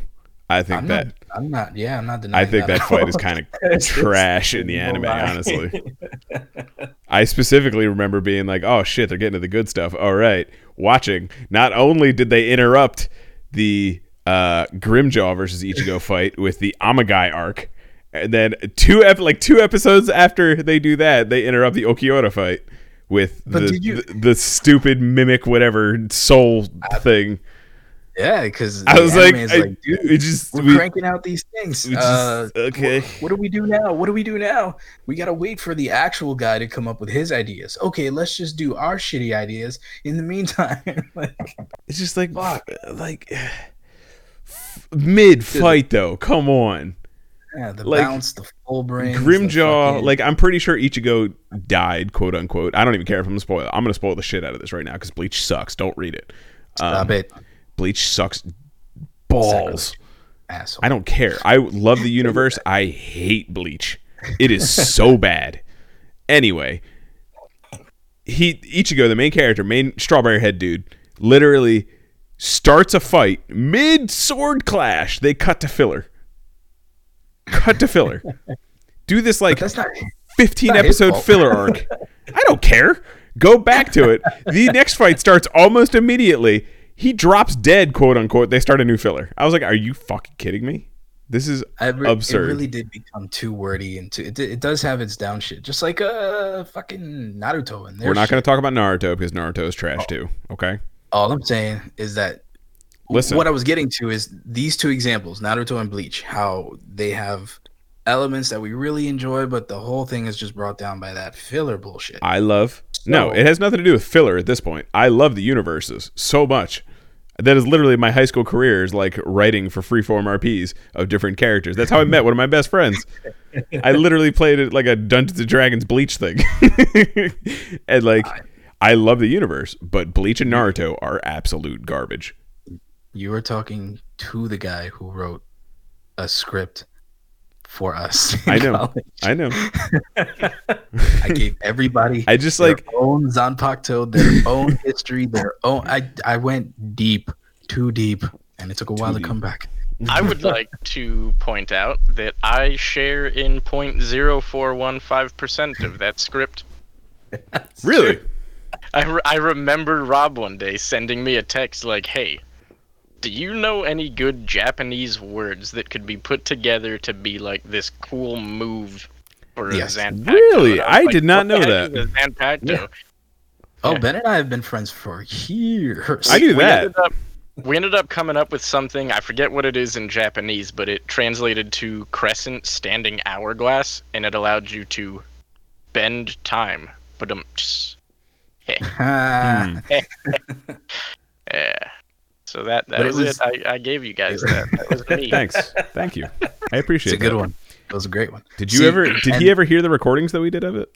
I think I'm that not. I'm not. Yeah, I'm not denying. That. I think that fight is kind of trash in the anime, honestly. I specifically remember being like, "Oh shit, they're getting to the good stuff." All right, watching. Not only did they interrupt the uh, Grimmjow versus Ichigo fight with the Amagai arc, and then two ep- like two episodes after they do that, they interrupt the Ulquiorra fight with the, you- the the stupid mimic whatever soul thing. Yeah, because I was like, I- like, dude, we just we're we, cranking out these things. just- uh, okay. What do we do now? What do we do now? We gotta wait for the actual guy to come up with his ideas. Okay, let's just do our shitty ideas in the meantime. like, It's just like Fuck. like mid fight though. Come on. yeah, the Like, bounce, the full brain, Grimmjow, like I'm pretty sure Ichigo died, quote unquote. I don't even care if I'm gonna spoil it. I'm gonna spoil the shit out of this right now because Bleach sucks. Don't read it. Um, stop it, Bleach sucks balls. asshole. I don't care. I love the universe. I hate Bleach. It is so bad. Anyway, he Ichigo, the main character, main strawberry head dude, literally starts a fight mid sword clash. They cut to filler. Cut to filler. Do this like That's not. 15 not episode filler arc. I don't care. Go back to it. The next fight starts almost immediately. He drops dead, quote unquote. They start a new filler. I was like, are you fucking kidding me? This is re- absurd. It really did become too wordy and too. It, it does have its down shit, just like uh fucking Naruto. And We're not going to talk about Naruto because Naruto is trash too. Okay. All I'm saying is that Listen. what I was getting to is these two examples, Naruto and Bleach, how they have elements that we really enjoy, but the whole thing is just brought down by that filler bullshit. I love. no, it has nothing to do with filler at this point. I love the universes so much. That is literally my high school career is like writing for freeform RPs of different characters. That's how I met one of my best friends. I literally played it like a Dungeons and Dragons Bleach thing. and like I love the universe, but Bleach and Naruto are absolute garbage. You were talking to the guy who wrote a script for us. I know. college. I know. I gave everybody I just their like own Zanpakuto, their own history, their own. I I went deep, too deep, and it took a while to come back. I would like to point out that I share in 0.0415% of that script. really. I, re- I remember Rob one day sending me a text like, hey, do you know any good Japanese words that could be put together to be like this cool move for Yes. a Zanpakuto? Really? I I like, did not know that. is? Yeah. Oh, Yeah. Ben and I have been friends for years. I knew we that. Ended up, we ended up coming up with something. I forget what it is in Japanese, but it translated to crescent standing hourglass, and it allowed you to bend time. But um, Ah, yeah. So that that But it was, was- it. I, I gave you guys that. That was me. Thanks. Thank you. I appreciate it. it's appreciate a good that. one. It was a great one. Did you See, ever did and he ever hear the recordings that we did of it?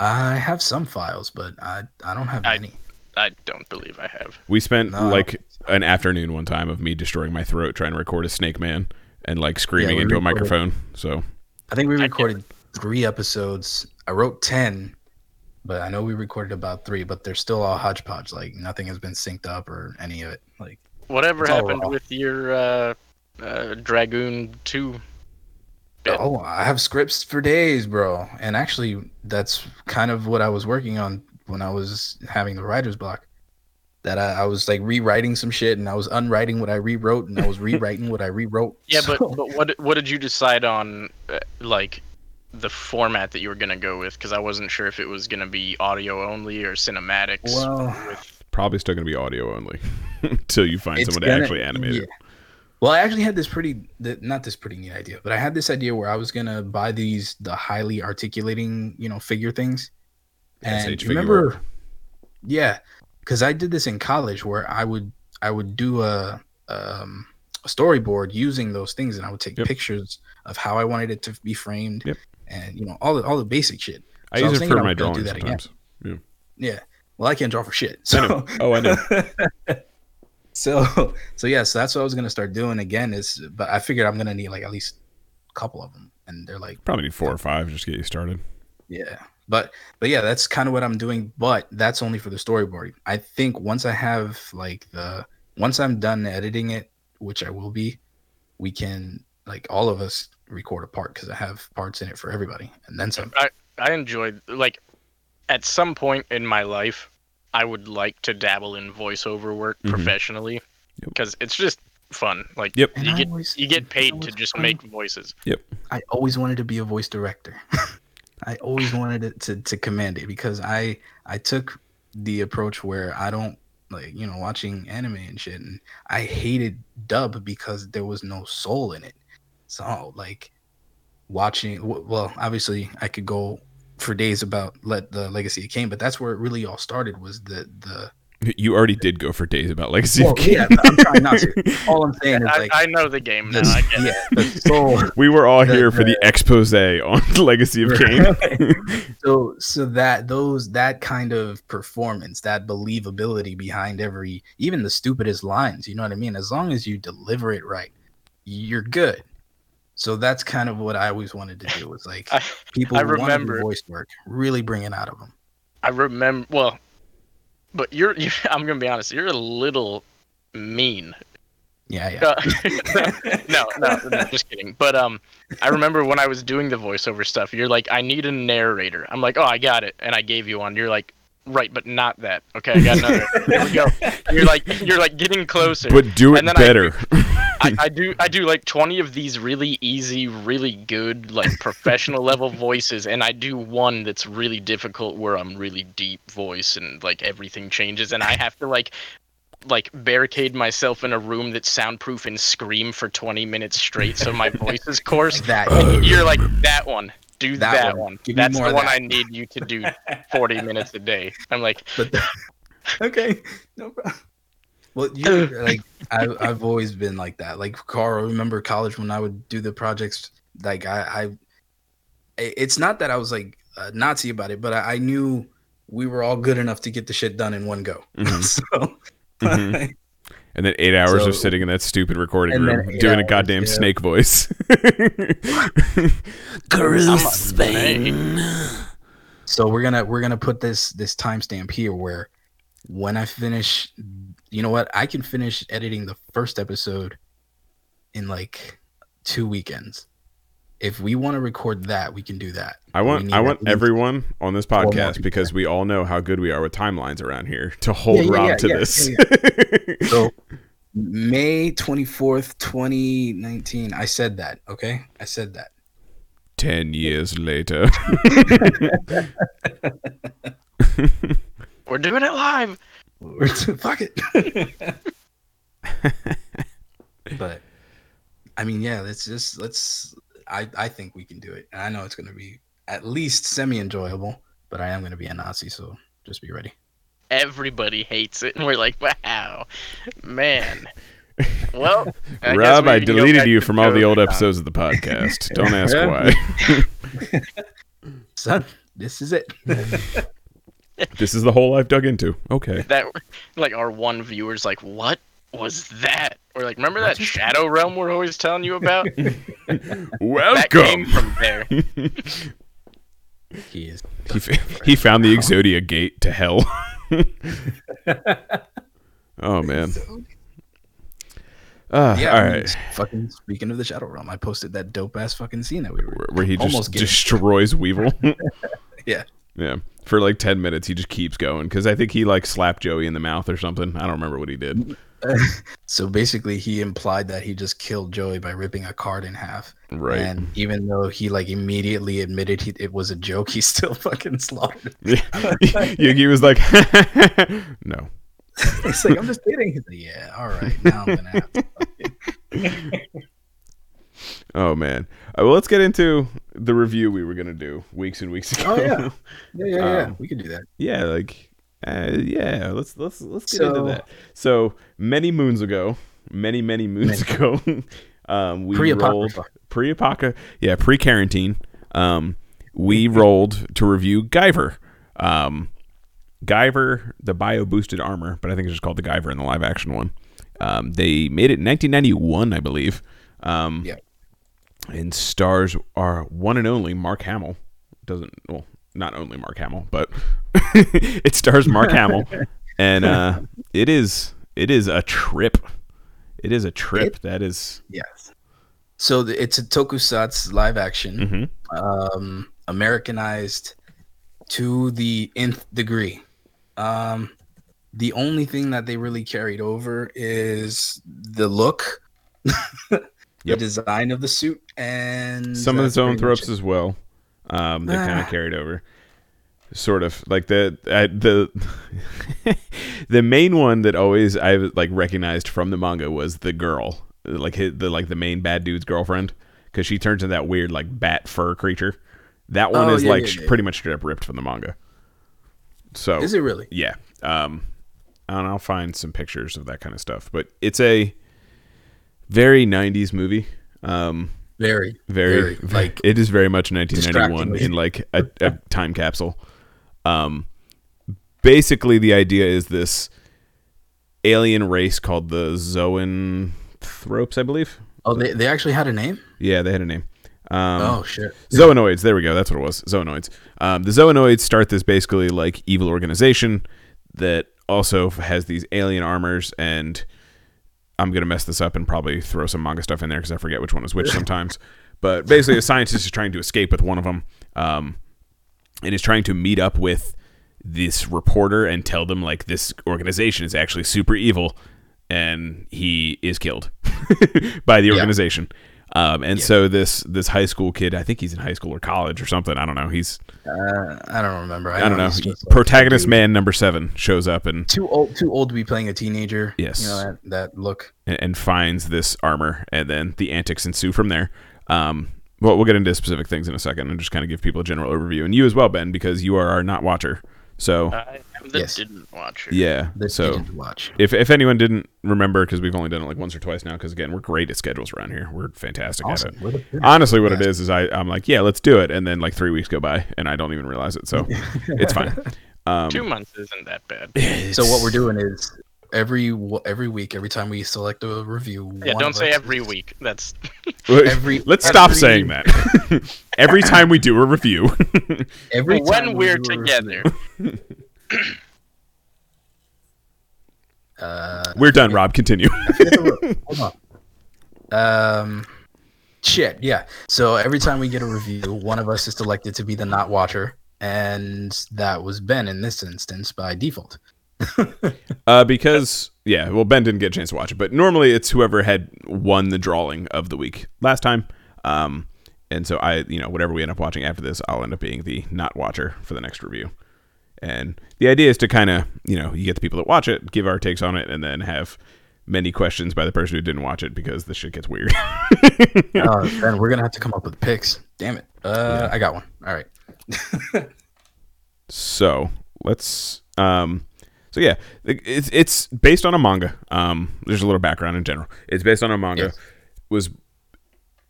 I have some files, but I I don't have I- many. I don't believe I have. We spent No. like an afternoon one time of me destroying my throat trying to record a snake man and like screaming we into a microphone. So I think we recorded three episodes. I wrote ten, but I know we recorded about three. But they're still all hodgepodge. Like nothing has been synced up or any of it. Like Whatever happened raw. with your uh, uh, Dragoon Two? Yeah. oh, I have scripts for days, bro. And actually, that's kind of what I was working on when I was having the writer's block. That I, I was like rewriting some shit, and I was unwriting what I rewrote, and I was rewriting what I rewrote. Yeah, but, but what what did you decide on, uh, like, the format that you were gonna go with? Because I wasn't sure if it was gonna be audio only or cinematics. Well, with, probably still gonna be audio only until you find It's someone gonna- to actually animate it. Well, I actually had this pretty, th- not this pretty neat idea, but I had this idea where I was gonna buy these the highly articulating, you know, figure things. And SH you figure remember, yeah, because I did this in college where I would I would do a um, a storyboard using those things, and I would take Yep. pictures of how I wanted it to be framed, Yep. And you know all the all the basic shit. I So I use was it for my was gonna drawings do sometimes. Yeah. Well, I can't draw for shit. I know. So, Oh, I know. so, so yeah, so that's what I was gonna start doing again. Is but I figured I'm gonna need like at least a couple of them, and they're like, Probably need four or five just to get you started. yeah. But but yeah, that's kind of what I'm doing. But that's only for the storyboard. I think once I have like the once I'm done editing it, which I will be, we can like all of us record a part because I have parts in it for everybody, and then some. I I enjoyed like, at some point in my life, I would like to dabble in voiceover work Mhm. professionally, Yep. because it's just fun. Like, Yep. You I get always- you get paid to just funny? make voices. Yep. I always wanted to be a voice director. I always wanted it to, to command it because I I took the approach where I don't like you know watching anime and shit and I hated dub because there was no soul in it. So like watching well obviously I could go for days about let the legacy of Kain but that's where it really all started was the the You already did go for days about Legacy well, of Kain. yeah I'm trying not to all I'm saying is I, like I know the game now. I get it. yeah the soul we were all the- here for the expose on Legacy of Kain. so so that those that kind of performance that believability behind every even the stupidest lines you know what i mean as long as you deliver it right you're good so that's kind of what i always wanted to do was like I, people I who want to remember- voice work really bring it out of them I remember. Well, but you're, you I'm gonna be honest. You're a little mean. yeah yeah Uh, no, no, no, just kidding. But um, I remember when I was doing the voiceover stuff. You're like, I need a narrator. I'm like, oh, I got it, and I gave you one. You're like, right, but not that. Okay, I got another. Here we go. You're like, you're like getting closer. but do it And then I- better. I, I do I do like 20 of these really easy, really good, like professional level voices, and I do one that's really difficult where I'm really deep voice and like everything changes, and I have to like like barricade myself in a room that's soundproof and scream for 20 minutes straight so my voice is coarse. that You're like that one. Do That that, one. one. Give me That's more the one that. I need you to do 40 minutes a day. I'm like, but okay no problem well you like I, i've always been like that like carl remember college when i would do the projects like i i i- it's not that i was like a nazi about it but i, I knew we were all good enough to get the shit done in one go Mhm. so Mhm. And then eight hours So- of sitting in that stupid recording room eight doing a goddamn yeah. snake voice. So we're gonna we're gonna put this this timestamp here where when I finish, you know what? I can finish editing the first episode in like two weekends. If we want to record that, we can do that. I want I want everyone on this podcast because we all know how good we are with timelines around here to hold Yeah, yeah, Rob yeah, to yeah, this. yeah, So May twenty fourth, twenty nineteen. I said that. Okay, I said that. Ten years later. We're doing it live. Fuck it. but I mean, yeah, let's just let's. I I think we can do it, and I know it's gonna be at least semi enjoyable. But I am gonna be a Nazi, so just be ready. Everybody hates it, and we're like, wow, man. Well, I Rob, we I deleted you from all the old Joe. episodes of the podcast. Don't ask why. Son, this is it. this is the hole I've dug into. Okay. That like our one viewer's like, what was that? We're like, remember that Shadow Realm we're always telling you about? that came Welcome. from there. he is. He, f- he found the Exodia gate to hell. oh man. Uh, Yeah, all I mean, right. Fucking speaking of the Shadow Realm, I posted that dope ass fucking scene that we were Where- Where he just almost getting- destroys Weevil. Yeah. yeah. For like ten minutes, he just keeps going because I think he like slapped Joey in the mouth or something. I don't remember what he did. So basically, he implied that he just killed Joey by ripping a card in half. Right. And even though he like immediately admitted he, it was a joke, he still fucking slaughtered. Yeah. Yugi was like, no. He's like, I'm just kidding. He's like, yeah, all right. Now I'm gonna have to. Oh man. Uh, well, let's get into the review we were gonna do weeks and weeks ago. Oh yeah, yeah, yeah, yeah. Um, we could do that. yeah, like, uh, yeah. Let's let's let's get into that. So many moons ago, many many moons ago, um, we rolled Pre-apocrypha. pre apoca yeah pre quarantine. Um, we rolled to review Guyver. Um, Guyver, the bio boosted armor, but I think it's just called the Guyver in the live action one. Um, they made it in 1991, I believe. Um, Yeah. and stars are one and only Mark Hamill. Doesn't well, not only Mark Hamill, but it stars Mark Hamill, and uh, it is it is a trip. It is a trip. that is Yes. So the, it's a tokusatsu live action, mhm. um, Americanized to the nth degree. Um, the only thing that they really carried over is the look, the Yep. design of the suit, and some of the pretty throw ups as well. Um, they kind of Ah. carried over, sort of like the uh, the the main one that always I like recognized from the manga was the girl, like his, the like the main bad dude's girlfriend, because she turns into that weird like bat fur creature. That one Oh, is yeah, like yeah, yeah. pretty much straight up ripped from the manga. So Is it really? yeah. Um, and I'll find some pictures of that kind of stuff. But it's a very '90s movie. Um, Very, very, like it is very much 1991 in like a, a time capsule. Um, basically, the idea is this alien race called the Zoanthropes, I believe. oh, they, they actually had a name. Yeah, they had a name. Um, oh shit! Zoanoids. There we go. That's what it was. Zoanoids. Um, the Zoanoids start this basically like evil organization that also has these alien armors, and I'm gonna mess this up and probably throw some manga stuff in there because I forget which one is which sometimes. But basically, a scientist is trying to escape with one of them, um, and is trying to meet up with this reporter and tell them like this organization is actually super evil, and he is killed by the organization. Um, and so this this high school kid, I think he's in high school or college or something. I don't know. He's Uh, I don't remember. I don't know. he's just, like, Protagonist man number seven shows up and Too old. Too old to be playing a teenager. Yes. You know that, that look. and, and finds this armor, and then the antics ensue from there. Um, well, we'll get into specific things in a second, and just kind of give people a general overview, and you as well, Ben, because you are our not watcher. So I am Yes. didn't watch it. yeah, That so you did watch. if if anyone didn't remember, because we've only done it like once or twice now, because again, we're great at schedules around here. We're fantastic Awesome. at it. We're. Honestly, what it Yes. is is I I'm like, yeah, let's do it, and then like three weeks go by, and I don't even realize it. So it's fine. Um, Two months isn't that bad. So what we're doing is every every week, every time we select a review. Yeah, one don't say every is- week. That's Every- Let's stop saying that. Every time we do a review, Every when we we're together. Uh, we're done. Rob, continue. Hold on. Um, shit. Yeah. So every time we get a review, one of us is selected to be the not watcher, and that was Ben in this instance by default. Uh, because yeah, well, Ben didn't get a chance to watch it, but normally it's whoever had won the drawing of the week last time. Um, and so I, you know, whatever we end up watching after this, I'll end up being the not watcher for the next review. And the idea is to kind of, you know, you get the people that watch it, give our takes on it, and then have many questions by the person who didn't watch it because this shit gets weird. Oh, Ben, we're gonna have to come up with picks. Damn it. Uh, I got one. All right. So let's um so yeah it's it's based on a manga. Um there's a little background in general. It's based on a manga. Yes. was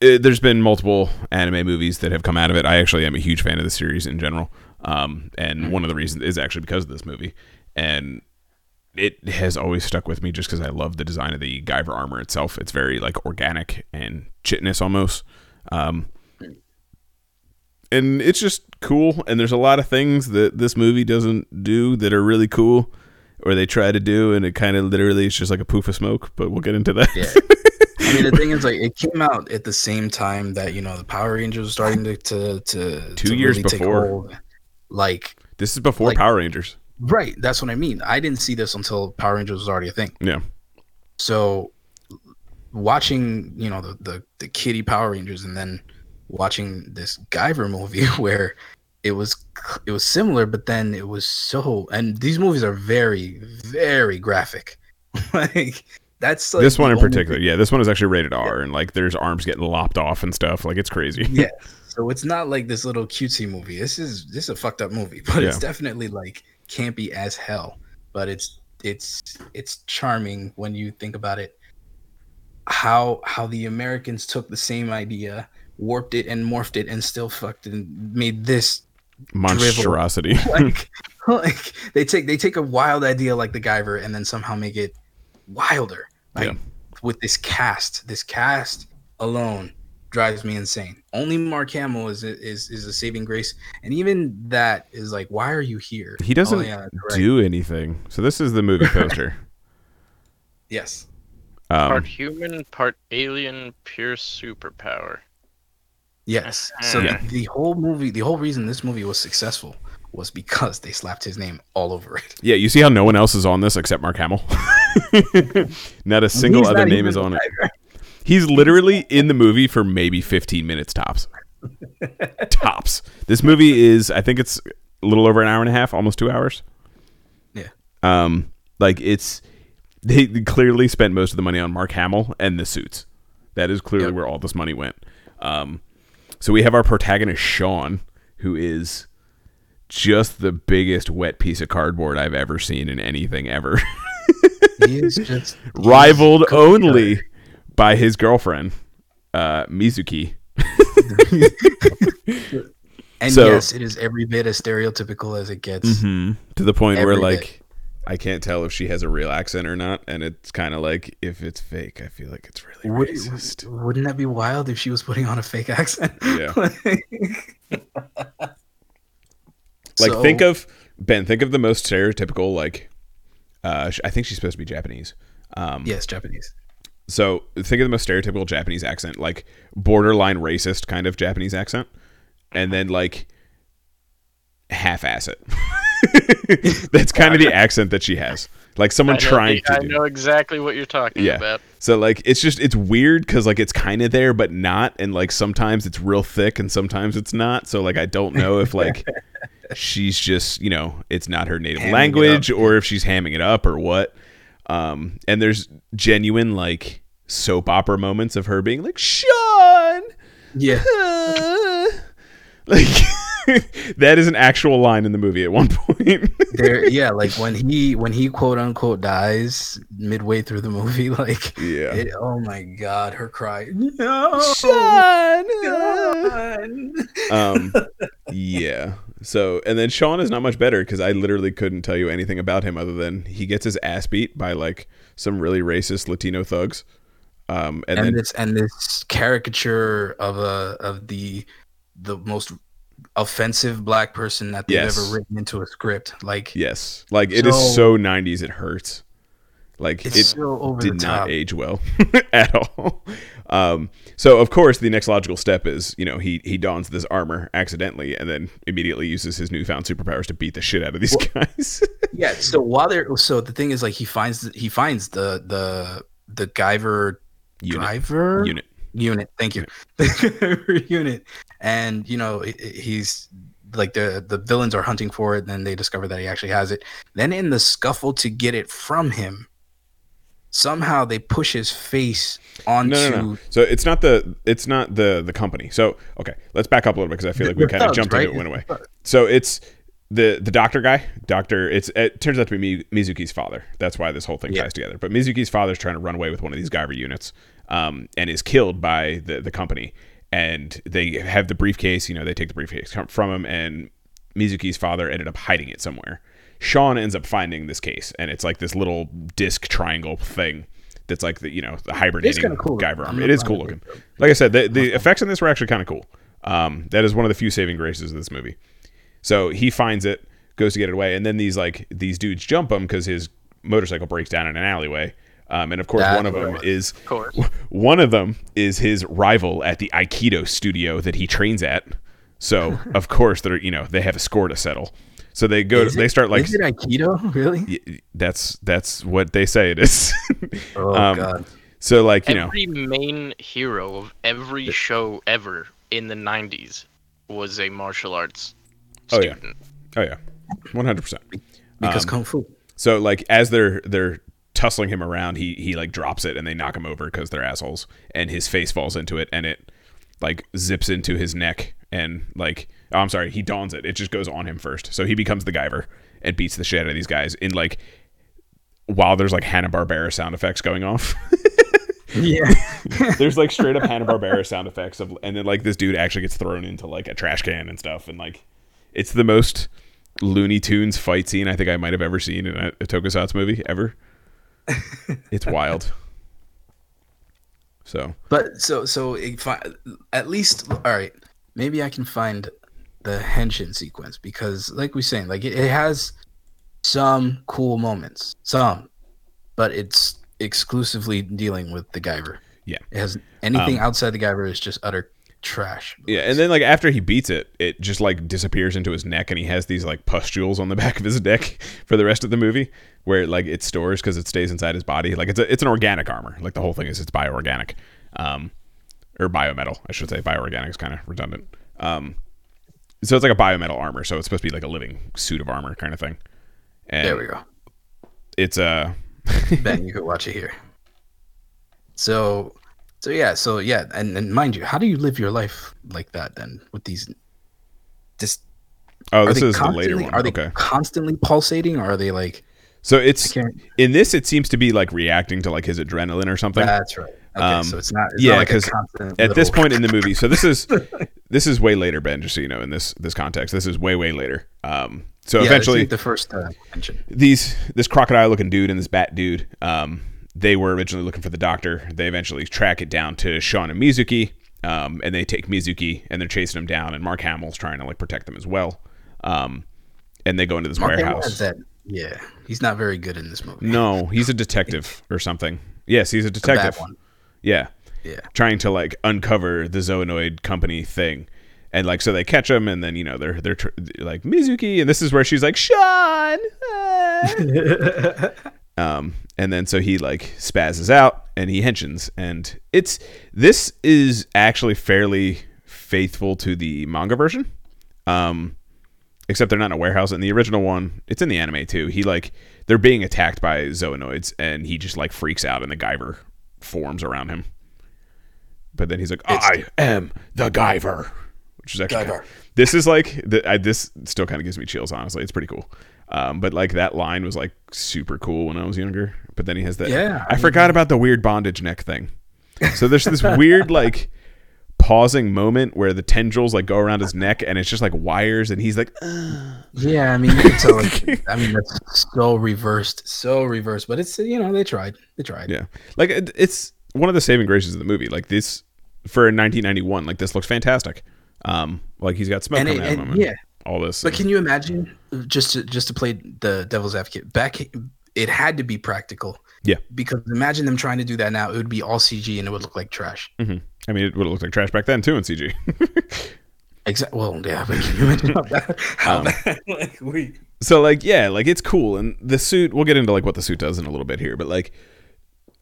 it, there's been multiple anime movies that have come out of it. I actually am a huge fan of the series in general. Um and one of the reasons is actually because of this movie. And it has always stuck with me just because i love the design of the guyver armor itself. It's very like organic and chitinous almost. Um and it's just cool. And there's a lot of things that this movie doesn't do that are really cool or they try to do and it kind of literally is just like a poof of smoke but we'll get into that Yeah. I mean, the thing is, like, it came out at the same time that you know the Power Rangers was starting to to, to Two to years really before. Like, this is before Like- power rangers right? That's what I mean. I didn't see this until Power Rangers was already a thing. yeah So, watching you know the the, the Kitty Power Rangers and then watching this Guyver movie where it was it was similar, but then it was so. And these movies are very very graphic. like that's like this one in particular yeah this one is actually rated r and like there's arms getting lopped off and stuff like it's crazy yeah. So it's not like this little cutesy movie. This is this is a fucked up movie, but it's definitely like campy as hell. But it's it's it's charming when you think about it. How how the Americans took the same idea, warped it and morphed it, and still fucked and made this monstrosity like like they take they take a wild idea like the Guyver and then somehow make it wilder. Like Yeah. with this cast, this cast alone drives me insane. Only Mark Hamill is is is a saving grace, and even that is like, why are you here? he doesn't Oh, yeah, right. do anything so this is the movie poster Yes, part um human, part alien, pure superpower. Yes. So Yeah. the, the whole movie, the whole reason this movie was successful was because they slapped his name all over it. yeah you see how no one else is on this except mark hamill not a single He's other name is on it Guyver. He's literally in the movie for maybe 15 minutes tops. tops. This movie is, I think it's a little over an hour and a half, almost two hours. Yeah. Um, like it's they clearly spent most of the money on Mark Hamill and the suits. That is clearly Yep. where all this money went. Um, so we have our protagonist Sean, who is just the biggest wet piece of cardboard I've ever seen in anything ever. He is just rivaled only by his girlfriend, uh, Mizuki. And So- yes, it is every bit as stereotypical as it gets. Mm-hmm. To the point where, Every like, bit. I can't tell if she has a real accent or not, and it's kind of like if it's fake, I feel like it's really Would, racist. wouldn't that be wild if she was putting on a fake accent? Yeah. like, Like, So- think of Ben. Think of the most stereotypical. Like, uh, I think she's supposed to be Japanese. Um, yes, Japanese. So think of the most stereotypical Japanese accent, like borderline racist kind of Japanese accent, and then like half-ass it. That's kind of the accent that she has. Like someone I know, trying I to do. know exactly what you're talking Yeah. about. So like it's just it's weird because like it's kind of there but not, and like sometimes it's real thick and sometimes it's not. So like I don't know if like she's just you know it's not her native Hamming language or if she's hamming it up or what. Um, and there's genuine like soap opera moments of her being like Sean, Yeah. uh," like that is an actual line in the movie at one point. There yeah, like when he when he quote unquote dies midway through the movie, like yeah. it, oh my god, her cry. No. Sean. uh." God. um yeah So, and then Sean is not much better because I literally couldn't tell you anything about him other than he gets his ass beat by like some really racist Latino thugs. Um, and, and then this and this caricature of a of the the most offensive black person that they've Yes. ever written into a script. Like yes, like it is So- so '90s, it hurts. Like it's it so over did not age well at all. Um, so of course, the next logical step is you know he he dons this armor accidentally and then immediately uses his newfound superpowers to beat the shit out of these guys. Yeah. So while they're so the thing is like he finds he finds the the the Guyver Unit. driver Unit. unit. Thank you, the unit, and you know he's like the the villains are hunting for it. And then they discover that he actually has it. Then in the scuffle to get it from him, somehow they push his face onto. No, no, no. So it's not the it's not the the company. So okay, let's back up a little bit because I feel like we kind of jumped right? into it, and went away. So it's the the doctor guy. Doctor. It's it turns out to be Mizuki's father. That's why this whole thing Yeah. ties together. But Mizuki's father's trying to run away with one of these Guyver units, um, and is killed by the the company. And they have the briefcase. You know, they take the briefcase from him, and Mizuki's father ended up hiding it somewhere. Sean ends up finding this case, and it's like this little disc triangle thing. That's like the you know the hibernating cool. Guyver not It is cool looking. Like I said, the, the effects in this were actually kind of cool. Um, that is one of the few saving graces of this movie. So he finds it, goes to get it away, and then these like these dudes jump him because his motorcycle breaks down in an alleyway. Um, and of course, That's one of them was. is course. one of them is his rival at the Aikido studio that he trains at. So of course they're you know they have a score to settle. So they go Is they it- start like is it Aikido? Really? that's that's what they say it is. Oh Um, god. so like you know Every main hero of every show ever in the '90s was a martial arts Oh, yeah. student. oh yeah, one hundred percent. Because um, kung fu. So like as they're they're tussling him around, he he like drops it and they knock him over because they're assholes, and his face falls into it and it like zips into his neck and like oh, I'm sorry, he dons it. It just goes on him first, so he becomes the Guyver and beats the shit out of these guys in like while there's like Hanna Barbera sound effects going off. Yeah. there's like straight up Hanna Barbera sound effects of, and then like this dude actually gets thrown into like a trash can and stuff, and like it's the most Looney Tunes fight scene I think I might have ever seen in a, a Tokusatsu movie ever. It's wild. So But so so if I, at least all right, maybe I can find the henshin sequence because like we saying, like it, it has some cool moments, some, but it's exclusively dealing with the Guyver. Yeah. It has anything Um, outside the Guyver is just utter trash. yeah, and then like after he beats it, it just like disappears into his neck, and he has these like pustules on the back of his neck for the rest of the movie, where like it stores because it stays inside his body. Like it's a, it's an organic armor. Like the whole thing is it's bioorganic, um, or biometal, I should say. Bioorganic is kind of redundant. Um, so it's like a biometal armor. So it's supposed to be like a living suit of armor kind of thing. And there we go. It's uh, Ben, you could watch it here. So, so yeah, so yeah, and, and mind you, how do you live your life like that then with these? Just oh, this is the later one. Are they okay, constantly pulsating, or are they like? so it's in this. It seems to be like reacting to like his adrenaline or something. That's right. Okay, Um, so it's not. It's yeah, not like a 'cause constant at this point in the movie so this is this is way later ben just so you know in this this context this is way way later um so yeah, eventually like the first uh, mention. these this crocodile looking dude and this bat dude um they were originally looking for the doctor they eventually track it down to sean and mizuki um and they take mizuki and they're chasing him down and mark hamill's trying to like protect them as well um and they go into this Mark warehouse that. Yeah, he's not very good in this movie. no he's a detective or something yes he's a detective one. yeah Yeah. trying to like uncover the Zoanoid company thing. And like so they catch him and then you know they're they're tr- like Mizuki and this is where she's like Sean. ah." um and then so he like spazzes out and he henshins and it's this is actually fairly faithful to the manga version. Um except they're not in a warehouse in the original one. It's in the anime too. He like they're being attacked by Zoanoids and he just like freaks out and the Guyver forms around him. But then he's like, "I am the Guyver," which is actually Guyver. this is like the, I, this still kind of gives me chills. Honestly, it's pretty cool. Um, but like that line was like super cool when I was younger. But then he has that. Yeah, I, I forgot about the weird bondage neck thing. So there's this weird like pausing moment where the tendrils like go around his neck and it's just like wires and he's like "Ugh." Yeah, I mean, you can tell. Like, I mean, that's so reversed, so reversed. But it's you know they tried, they tried. yeah like it's one of the saving graces of the movie like this for 1991 like this looks fantastic um like he's got smoke And, it, coming out of him and and yeah, all this but can you imagine just to just to play the devil's advocate back? It had to be practical. Yeah. Because imagine them trying to do that now. It would be all CG and it would look like trash. Mhm. i mean it would have looked like trash back then too in cg Exactly. Well, yeah, but can you imagine how bad? How Um, bad like we. so like yeah like it's cool and the suit we'll get into like what the suit does in a little bit here but like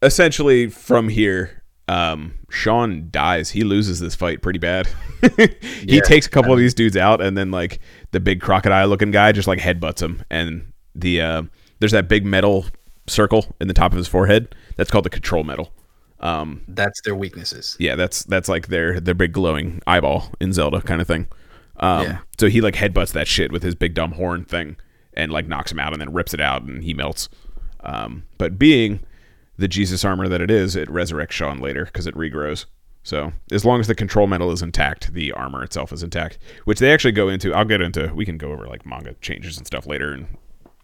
essentially from here um sean dies he loses this fight pretty bad he Yeah, takes a couple of these dudes out and then like the big crocodile looking guy just like headbutts him and the uh there's that big metal circle in the top of his forehead that's called the control metal um That's their weaknesses. yeah that's that's like their their big glowing eyeball in zelda kind of thing um Yeah. so he like headbutts that shit with his big dumb horn thing and like knocks him out and then rips it out and he melts um but being the jesus armor that it is it resurrects sean later because it regrows so as long as the control metal is intact the armor itself is intact which they actually go into i'll get into we can go over like manga changes and stuff later and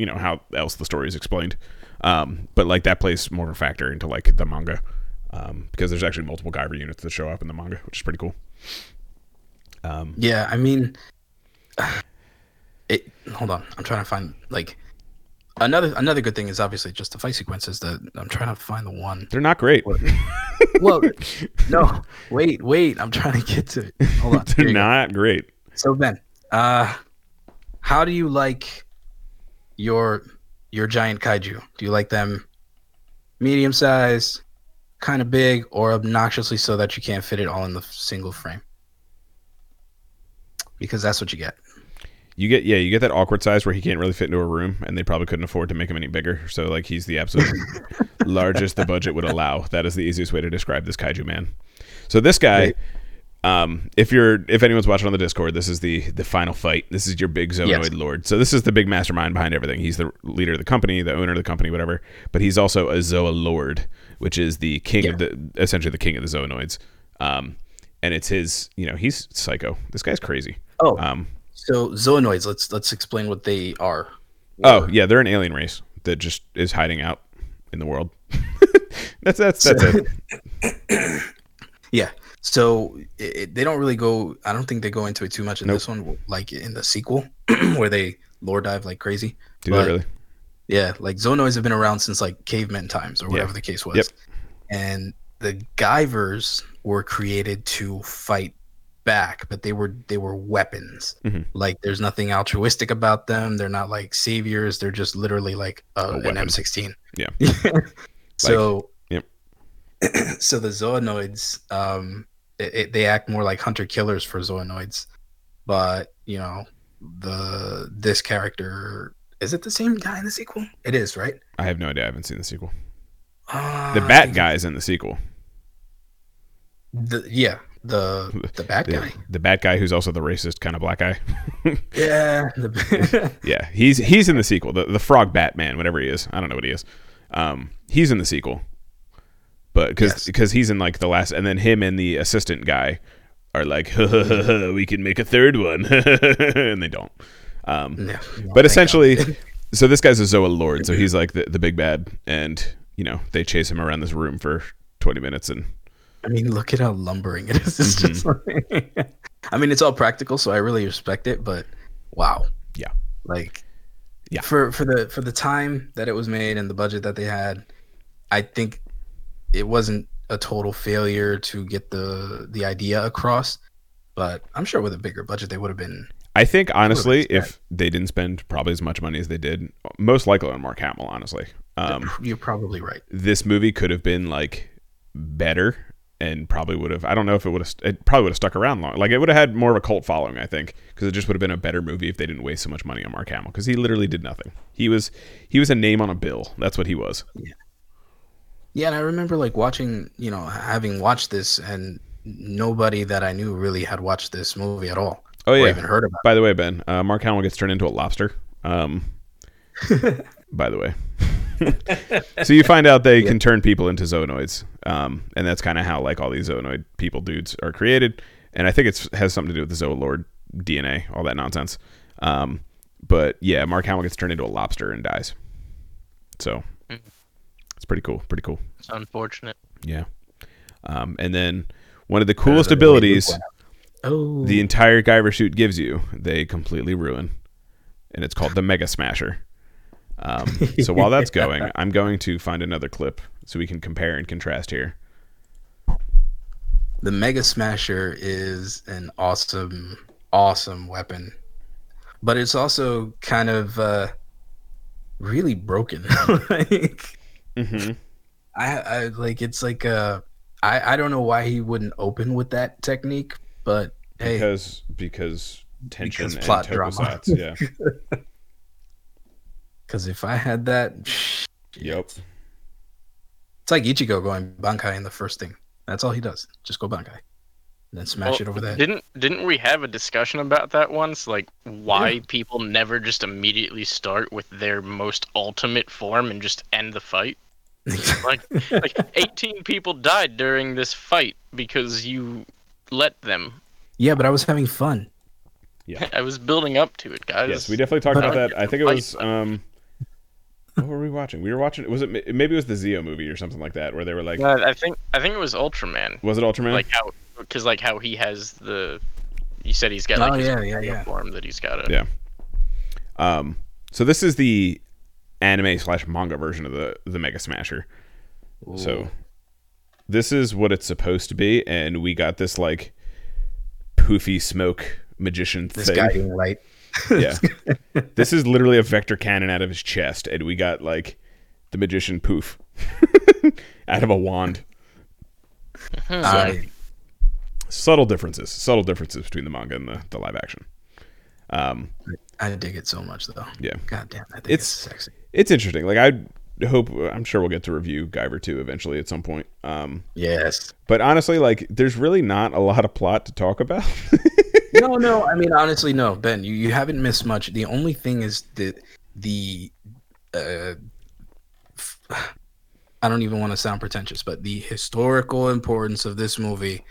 you know how else the story is explained um but like that plays more of a factor into like the manga um, because there's actually multiple Guyver units that show up in the manga, which is pretty cool. Um, Yeah, I mean, it. Hold on, I'm trying to find like another another good thing is obviously just the fight sequences. That I'm trying to find the one. they're not great. Well, no, wait, wait, I'm trying to get to it. Hold on. They're you go. not great. So Ben, uh, how do you like your your giant kaiju? Do you like them medium size, kind of big, or obnoxiously so that you can't fit it all in the single frame? Because that's what you get. You get yeah, you get that awkward size where he can't really fit into a room, and they probably couldn't afford to make him any bigger. So like he's the absolute largest the budget would allow. That is the easiest way to describe this kaiju man. So this guy, Right. Um, if you're if anyone's watching on the Discord, this is the the final fight. This is your big Zoanoid Yes. lord. So this is the big mastermind behind everything. He's the leader of the company, the owner of the company, whatever. But he's also a Zoa lord, which is the king of the essentially the king of the Zoanoids. Um, and it's his, you know, he's psycho. This guy's crazy. Oh, Um, so zoanoids. Let's let's explain what they are. Oh yeah, they're an alien race that just is hiding out in the world. that's that's that's it. Yeah. So it, it- they don't really go. I don't think they go into it too much in Nope. this one, like in the sequel, where they lore dive like crazy. Do But- really? Yeah, like zoanoids have been around since like caveman times or Yeah. whatever the case was. Yep. And the Guyvers were created to fight back, but they were they were weapons. Mhm. Like there's nothing altruistic about them. They're not like saviors. They're just literally like A uh, an. M16. Yeah. so yep. so the zoanoids um it, it- they act more like hunter killers for zoanoids but you know the this character is it the same guy in the sequel it is right I have no idea. I haven't seen the sequel. uh, The Bat guy is in the sequel. the, yeah the the bad The, guy the Bat guy who's also the racist kind of black guy. yeah the, yeah, he's he's in the sequel. The the Frog Batman, whatever he is. I don't know what he is. Um, he's in the sequel. But because Yes. because he's in like the last, and then him and the assistant guy are like, we can make a third one, and they don't. Um, no, but essentially, so this guy's a Zoa Lord, so he's like the, the big bad, and you know they chase him around this room for twenty minutes, and i mean look at how lumbering it is it's Mm-hmm. like, i mean it's all practical so i really respect it but wow yeah, like Yeah. for for the for the time that it was made and the budget that they had i think it wasn't a total failure to get the the idea across but i'm sure with a bigger budget they would have been I think honestly, if they didn't spend probably as much money as they did, most likely on Mark Hamill, honestly, um, you're probably right this movie could have been like better and probably would have. I don't know if it would have. It probably would have stuck around long. Like it would have had more of a cult following, I think, because it just would have been a better movie if they didn't waste so much money on Mark Hamill because he literally did nothing. He was he was a name on a bill. That's what he was. yeah and i remember like watching you know having watched this and nobody that i knew really had watched this movie at all Oh or yeah. even heard about By the way, Ben, uh, Mark Hamill gets turned into a lobster. Um, by the way, so you find out they can turn people into zoanoids, um, and that's kind of how like all these zoanoid people dudes are created. And I think it has something to do with the zoolord DNA, all that nonsense. Um, but yeah, Mark Hamill gets turned into a lobster and dies. So pretty cool. Pretty cool. It's unfortunate. Yeah. Um, and then one of the coolest abilities Oh, the entire Guyver suit gives you, they completely ruin, and it's called the Mega Smasher. Um, so while that's going, I'm going to find another clip so we can compare and contrast here. the Mega Smasher is an awesome, awesome weapon, but it's also kind of uh, really broken. like, Mm-hmm. I, I like it's like uh, I I don't know why he wouldn't open with that technique, but hey, Because because tension Because and plot drama. Yeah. because if I had that, yep. it's like Ichigo going Bankai in the first thing. That's all he does. Just go Bankai, and then smash Well, it over that. Didn't didn't we have a discussion about that once? Like why people never just immediately start with their most ultimate form and just end the fight? Like like 18 people died during this fight because you let them. yeah, but I was having fun. Yeah. I was building up to it, guys. Yes, we definitely talked about that. I think it was um. What were we watching? We were watching. Was it maybe it was the Zeo movie or something like that, where they were like, Uh, I think I think it was Ultraman. was it Ultraman? Like how because like how he has the. You said he's got Oh, like his yeah, yeah, yeah. form that he's got. to Yeah. Um, so this is the anime slash manga version of the the Mega Smasher. So this is what it's supposed to be, and we got this like poofy smoke magician this thing. guiding light. yeah, this is literally a vector cannon out of his chest, and we got like the magician poof out of a wand. I, Subtle differences, subtle differences between the manga and the, the live action. Um, I dig it so much though. yeah. God damn, I think It's- it's, sexy. it's interesting. Like I hope, I'm sure we'll get to review Guyver 2 eventually at some point. Um, Yes. but honestly, like there's really not a lot of plot to talk about. no, no. I mean, honestly, no, Ben. You, you haven't missed much. The only thing is that the uh, I don't even want to sound pretentious, but the historical importance of this movie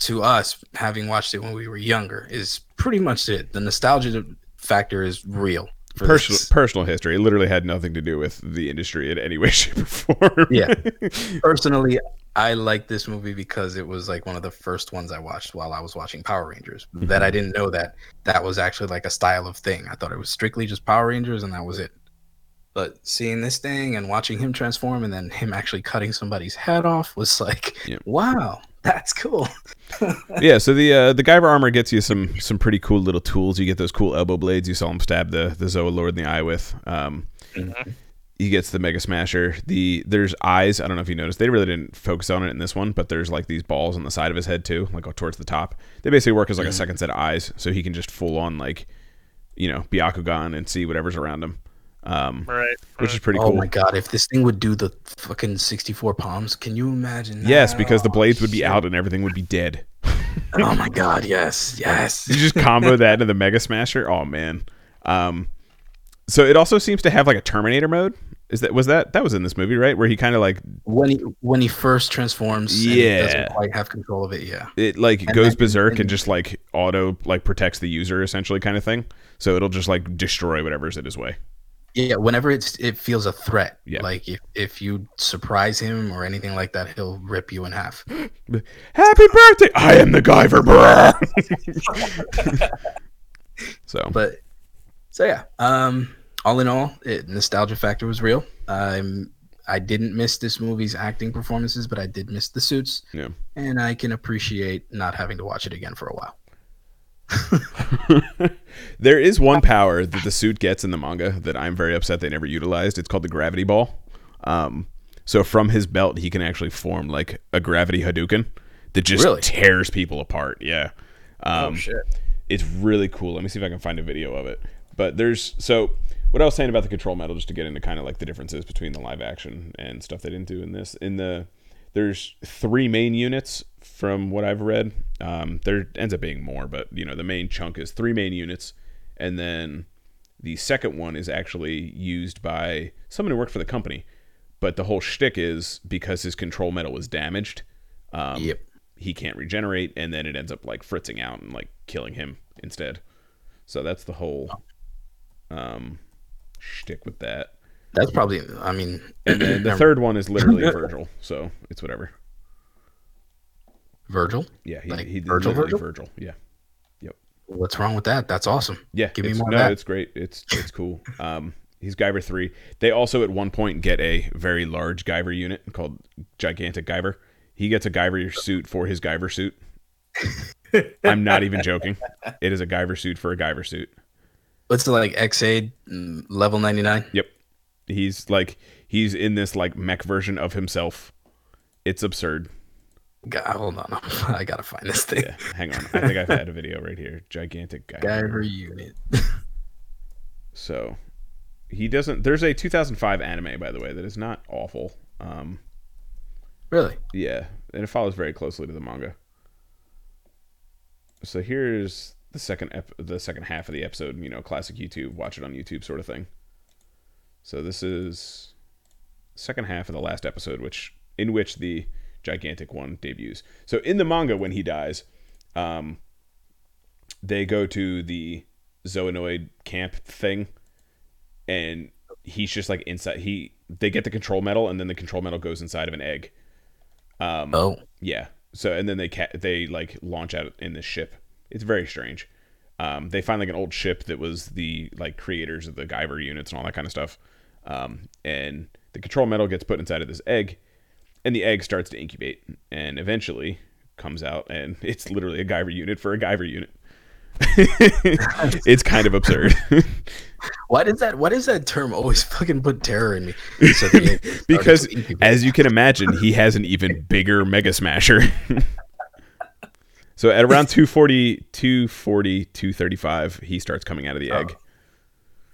to us, having watched it when we were younger, is pretty much it. The nostalgia factor is real. For personal this. personal history. It literally had nothing to do with the industry in any way, shape, or form. Yeah. Personally, I like this movie because it was like one of the first ones I watched while I was watching Power Rangers. Mm-hmm. That I didn't know that that was actually like a style of thing. I thought it was strictly just Power Rangers and that was it. But seeing this thing and watching him transform and then him actually cutting somebody's head off was like, Yep. wow, that's cool. yeah, so the uh, the Guyver armor gets you some some pretty cool little tools. You get those cool elbow blades you saw him stab the the Zoalord in the eye with. Um, He gets the Mega Smasher. The there's eyes. I don't know if you noticed. They really didn't focus on it in this one, but there's like these balls on the side of his head too, like towards the top. They basically work as like a second set of eyes, so he can just full on like, you know, Byakugan and see whatever's around him. Um, Right. which is pretty oh cool. my god, if this thing would do the fucking 64 palms, can you imagine? Yes, because the Oh, blades would be shit. out and everything would be dead. Oh my god, yes, yes. you just combo that into the Mega Smasher. Oh man. Um, so it also seems to have like a Terminator mode. Is that was that that was in this movie right where he kind of like when he when he first transforms and he Yeah. doesn't quite have control of it yeah it like And goes then- berserk and and- just like auto like protects the user essentially kind of thing. So it'll just like destroy whatever's in his way. Yeah whenever it's it feels a threat Yeah. like if, if you surprise him or anything like that he'll rip you in half Happy birthday! I am the Guyver, bruh. so but so yeah um all in all it, nostalgia factor was real um i didn't miss this movie's acting performances but i did miss the suits yeah. and i can appreciate not having to watch it again for a while there is one power that the suit gets in the manga that I'm very upset they never utilized. It's called the gravity ball. Um, so from his belt, he can actually form like a gravity Hadouken that just Really? tears people apart. Yeah. Um, oh shit it's really cool. Let me see if I can find a video of it. But there's so what I was saying about the control metal, just to get into kind of like the differences between the live action and stuff they didn't do in this. In the there's three main units from what I've read. Um, there ends up being more, but you know the main chunk is three main units, and then The second one is actually used by someone who worked for the company, but the whole shtick is because his control metal was damaged. Um, Yep. He can't regenerate, and then it ends up like fritzing out and like killing him instead. So that's the whole um, shtick with that. That's probably. I mean, And then the third one is literally Virgil, so it's whatever. Virgil. Yeah, he, Like he Virgil, Virgil? Virgil. Yeah, Yep. What's wrong with that? That's awesome. yeah. Give me it's, more of no, it's great. It's it's cool. Um, he's Guyver three. They also at one point get a very large Guyver unit called Gigantic Guyver. He gets a Guyver suit for his Guyver suit. I'm not even joking. It is a Guyver suit for a Guyver suit. What's it like? XA level ninety nine. Yep. He's like he's in this like mech version of himself. It's absurd. Hold on, I gotta find this thing. Yeah, hang on. I think I've had a video right here. Gigantic Guyver. Guyver unit. So he doesn't. There's a 2005 anime, by the way, that is not awful. Um, Really? yeah, and it follows very closely to the manga. So here's the second ep- the second half of the episode. You know, classic YouTube, watch it on YouTube sort of thing. So this is second half of the last episode, which in which the gigantic one debuts. So in the manga, when he dies, um, they go to the Zoanoid camp thing, and he's just like inside. He they get the control metal, and then the control metal goes inside of an egg. Um, Oh, yeah. So and then they ca- they like launch out in this ship. It's very strange. Um, they find like an old ship that was the like creators of the Guyver units and all that kind of stuff. Um, and the control metal gets put inside of this egg, and the egg starts to incubate, and eventually comes out, and it's literally a Guyver unit for a Guyver unit. it's kind of absurd why does that? Why does that term always fucking put terror in me? So the egg started because, as you can imagine, he has an even bigger Mega Smasher. so at around 240, 240, 235, he starts coming out of the egg.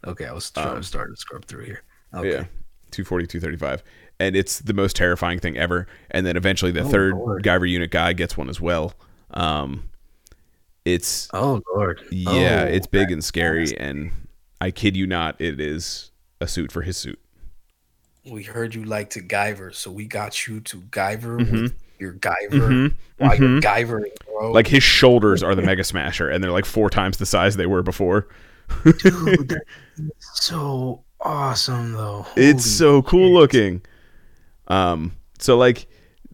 okay, I was trying to start to scrub through here. Okay. Yeah. 240, 235. And it's the most terrifying thing ever. And then eventually the Oh, third Lord. Guyver unit guy gets one as well. Um, it's, Oh lord. yeah, Oh, it's big and scary. And I kid you not, it is a suit for his suit. We heard you like to Guyver, so we got you to Guyver Mm-hmm. with your Guyver. While you're Guyver, bro. Like his shoulders are the Mega Smasher, and they're like four times the size they were before. dude, that's so awesome though. it's so cool shit. looking. Um so like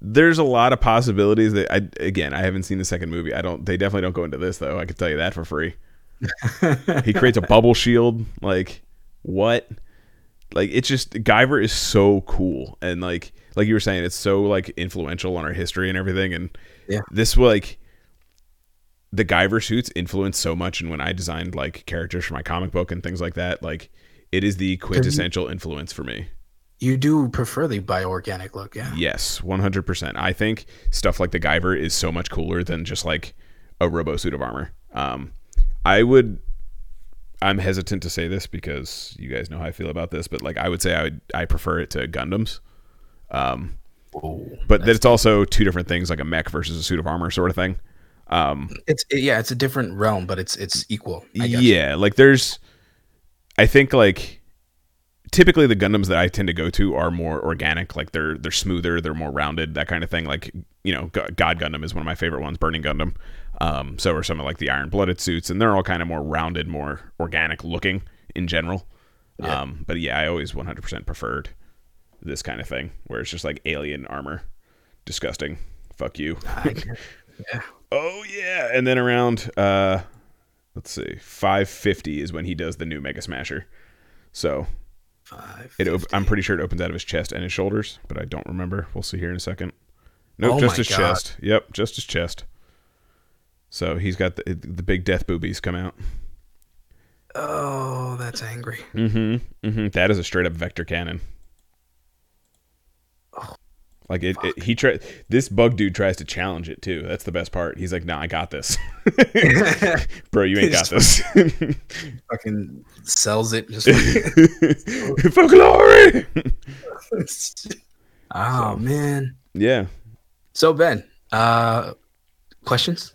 there's a lot of possibilities that i again i haven't seen the second movie. I don't they definitely don't go into this though. I can tell you that for free. He creates a bubble shield. Like what? Like it's just Guyver is so cool. And like like you were saying it's so like influential on our history and everything. And Yeah. this like the Guyver suits influence so much and when I designed like characters for my comic book and things like that. Like it is the quintessential influence for me You do prefer the bioorganic look, yeah? Yes, 100%. I think stuff like the Guyver is so much cooler than just like a robo suit of armor. Um, I would. I'm hesitant to say this because you guys know how I feel about this, but like I would say I would I prefer it to Gundams. Um, Oh, but that it's also two different things, like a mech versus a suit of armor sort of thing. Um, it's yeah, it's a different realm, but it's it's equal. You. yeah, like there's, I think like typically the Gundams that I tend to go to are more organic, like they're they're smoother, they're more rounded, that kind of thing. Like you know, God Gundam is one of my favorite ones, Burning Gundam. Um, so are some of like the Iron Blooded suits, and they're all kind of more rounded, more organic looking in general. Yeah. Um, but yeah, I always 100% preferred this kind of thing, where it's just like alien armor, disgusting. Fuck you. Yeah. Oh yeah, and then around uh let's see, 550 is when he does the new Mega Smasher. So, Five. it op- I'm pretty sure it opens out of his chest and his shoulders, but I don't remember. We'll see here in a second. Nope, Oh just his God. chest. Yep, just his chest. So, he's got the the big death boobies come out. Oh, that's angry. Mm Mhm. Mm Mhm. That is a straight up vector cannon. Like it, it he try this bug dude tries to challenge it too. That's the best part. He's like, "Nah, I got this." Bro, you ain't got this. Fucking sells it. Just For glory. oh man. yeah. So Ben, uh, questions?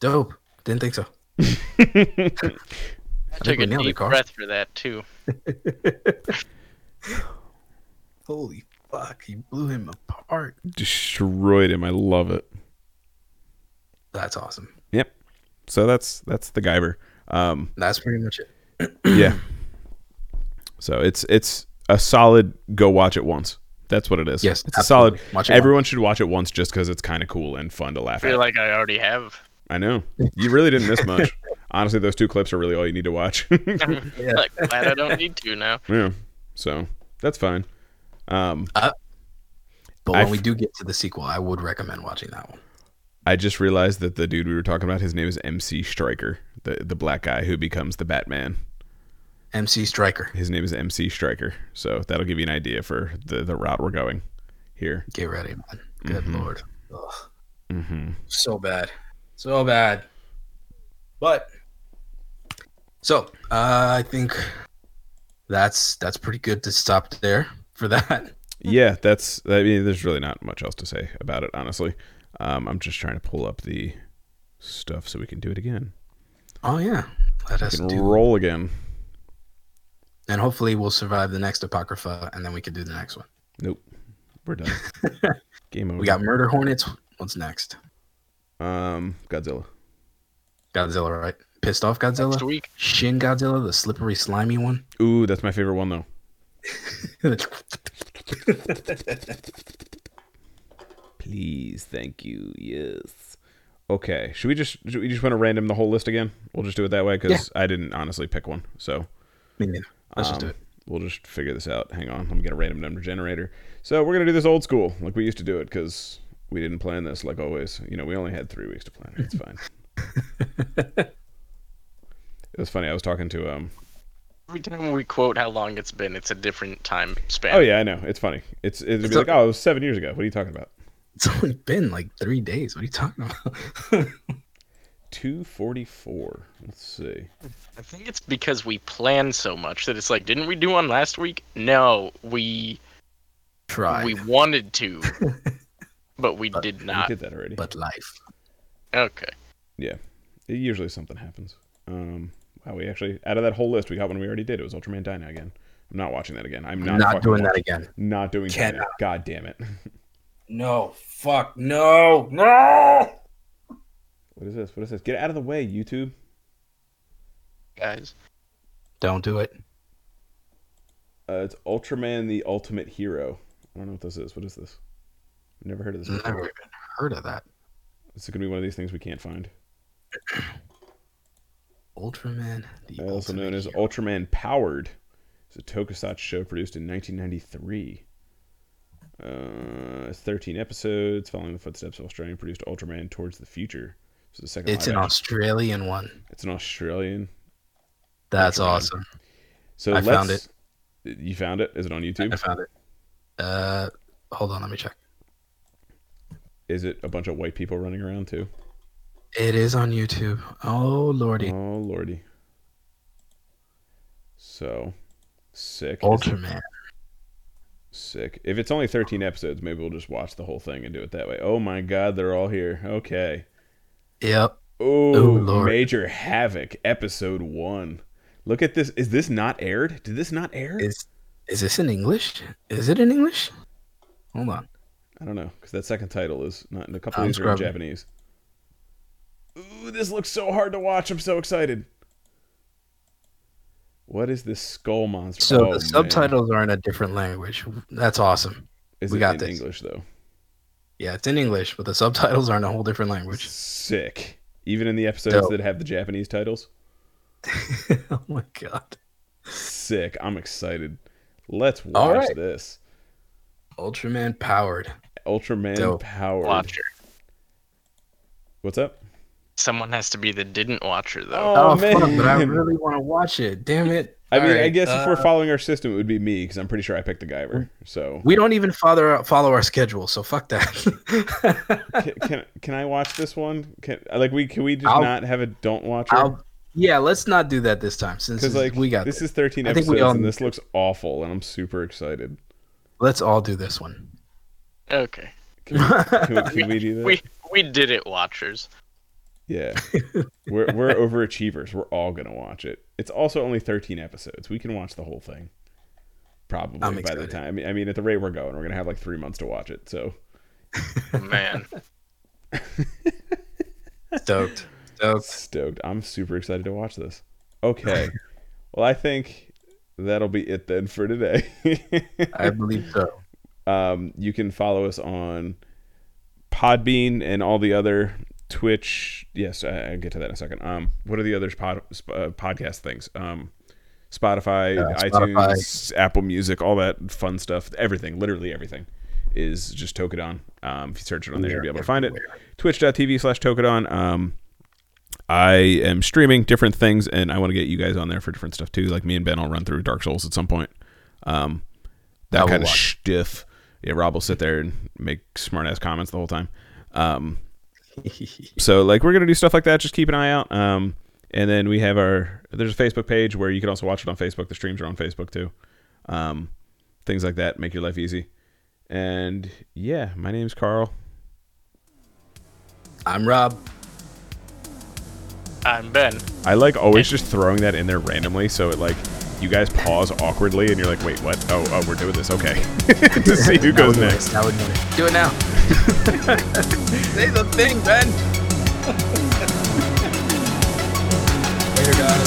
Dope. Didn't think so. I think took a nailed it, deep breath for that too. Holy fuck! He blew him apart. Destroyed him. I love it. That's awesome. Yep. So that's that's the Guyver. Um, That's pretty much it. yeah. So it's it's a solid go watch it once. That's what it is. Yes, it's a solid. Watch it everyone should watch it once just because it's kind of cool and fun to I laugh feel at. like I already have. I know you really didn't miss much. Honestly, those two clips are really all you need to watch. like glad I don't need to now. yeah. So that's fine. Um, But when I've- we do get to the sequel, I would recommend watching that one. I just realized that the dude we were talking about, his name is MC Striker, the the black guy who becomes the Batman. MC Striker. His name is MC Striker. So that'll give you an idea for the the route we're going here. Get ready, man. Good Mhm. lord. Ugh. hmm So bad. So bad. But so uh, I think that's that's pretty good to stop there for that. Yeah, that's. I mean, there's really not much else to say about it, honestly. Um, I'm just trying to pull up the stuff so we can do it again. Oh yeah. Let us We can do roll again. and hopefully we'll survive the next Apocrypha and then we can do the next one. Nope, we're done. Game over. We got Murder Hornets. What's next? um Godzilla. Godzilla, right? Pissed off Godzilla? Next week. Shin Godzilla, the slippery, slimy one. Ooh, that's my favorite one though. Please, thank you. Yes. Okay. Should we just should we just want to random the whole list again? We'll just do it that way because I didn't honestly pick one. So Me neither. Let's just do um, it. We'll just figure this out. Hang on. Let me get a random number generator. So we're gonna do this old school, like we used to do it, because we didn't plan this like always. You know, we only had three weeks to plan it. It's fine. it was funny. I was talking to um. Every time we quote how long it's been, it's a different time span. Oh yeah, I know. It's funny. It's it'd It's be like, a- oh, it was seven years ago. What are you talking about? It's only been like three days. What are you talking about? Two forty four. Let's see. I think it's because we plan so much that it's like, didn't we do one last week? No, we Try. we wanted to, but we did We not. did that already. but life. Okay. Yeah, it, usually something happens. Um, wow, we actually out of that whole list, we got one we already did. It was Ultraman Dyna again. I'm not watching that again. I'm not, Not, fucking doing that again. Not doing Cannot. Dyna. God damn it! No. Fuck. No. No. What is this? What is this? Get out of the way, YouTube. Guys. Don't do it. Uh, it's Ultraman: The Ultimate Hero. I don't know what this is. What is this? I've never heard of this. Before. Never even heard of that. It's gonna be one of these things we can't find. Ultraman. The also known as Hero. Ultraman Powered. It's a tokusatsu show produced in 1993. Uh, 13 episodes following the footsteps of Australian produced Ultraman Towards the Future. It's the second. It's an action- Australian one. It's an Australian. That's Ultraman. awesome. So I found it. You found it? Is it on YouTube? I found it. Uh, hold on. Let me check. Is it a bunch of white people running around too? It is on YouTube. Oh lordy. Oh lordy. So sick. Ultraman. Sick. If it's only 13 episodes, maybe we'll just watch the whole thing and do it that way. Oh my god, they're all here. Okay. Yep. Oh, Lord. Major Havoc, episode one. Look at this. Is this not aired? Did this not air? Is is this in English? Is it in English? Hold on. I don't know, because that second title is not. In a couple I'm of these are in. Japanese. Ooh, this looks so hard to watch. I'm so excited. What is this skull monster? So Oh, the man. subtitles are in a different language. That's awesome. Is we it got in this. English though? Yeah, it's in English, but the subtitles are in a whole different language. Sick. Even in the episodes Dope. that have the Japanese titles. oh my god. Sick. I'm excited. Let's watch All right. this. Ultraman powered. Ultraman Dope. Power. Watcher. What's up? Someone has to be the didn't watcher though. Oh, Oh, fuck, but I really want to watch it. Damn it. I mean, I Alright, guess if we're uh, following our system, it would be me because I'm pretty sure I picked the Guyver. So we don't even follow follow our schedule, so fuck that. can, can can I watch this one? Can like we can we just I'll- not have a don't watcher? I'll, yeah, let's not do that this time since Because like we got this this. is 13 I think episodes we all and need this looks awful, and I'm super excited. Let's all do this one. Okay. Can we, can we, can we do that? We we did it, watchers. Yeah, we're we're overachievers. We're all gonna watch it. It's also only 13 episodes. We can watch the whole thing. Probably I'm by the time. I mean, I mean, at the rate we're going, we're gonna have like three months to watch it. So Man, Stoked. Stoked. stoked. I'm super excited to watch this. Okay, well, I think that'll be it then for today. I believe so. Um, you can follow us on Podbean and all the other Twitch. Yes, I, I'll get to that in a second. Um, what are the other pod, uh, podcast things? Um, Spotify, Uh, iTunes, Apple Music, all that fun stuff. Everything, literally everything, is just Tokedon. Um, if you search it on there, you'll be able to find it. Twitch.tv slash Tokedon. Um, I am streaming different things, and I want to get you guys on there for different stuff too. Like me and Ben I'll run through Dark Souls at some point. Um, that kind of stiff. Yeah, Rob will sit there and make smart ass comments the whole time. Um, so like we're gonna do stuff like that. Just keep an eye out. Um, and then we have our there's a Facebook page where you can also watch it on Facebook. The streams are on Facebook too. Um, things like that make your life easy. And yeah, my name's Carl. I'm Rob. I'm Ben. I like always just throwing that in there randomly, so it like you guys pause awkwardly and you're like, wait, what? Oh, oh, we're doing this. Okay, to see who goes Now we're doing next. it. Now we're it. Do it now. Say the thing, Ben. Later, guys.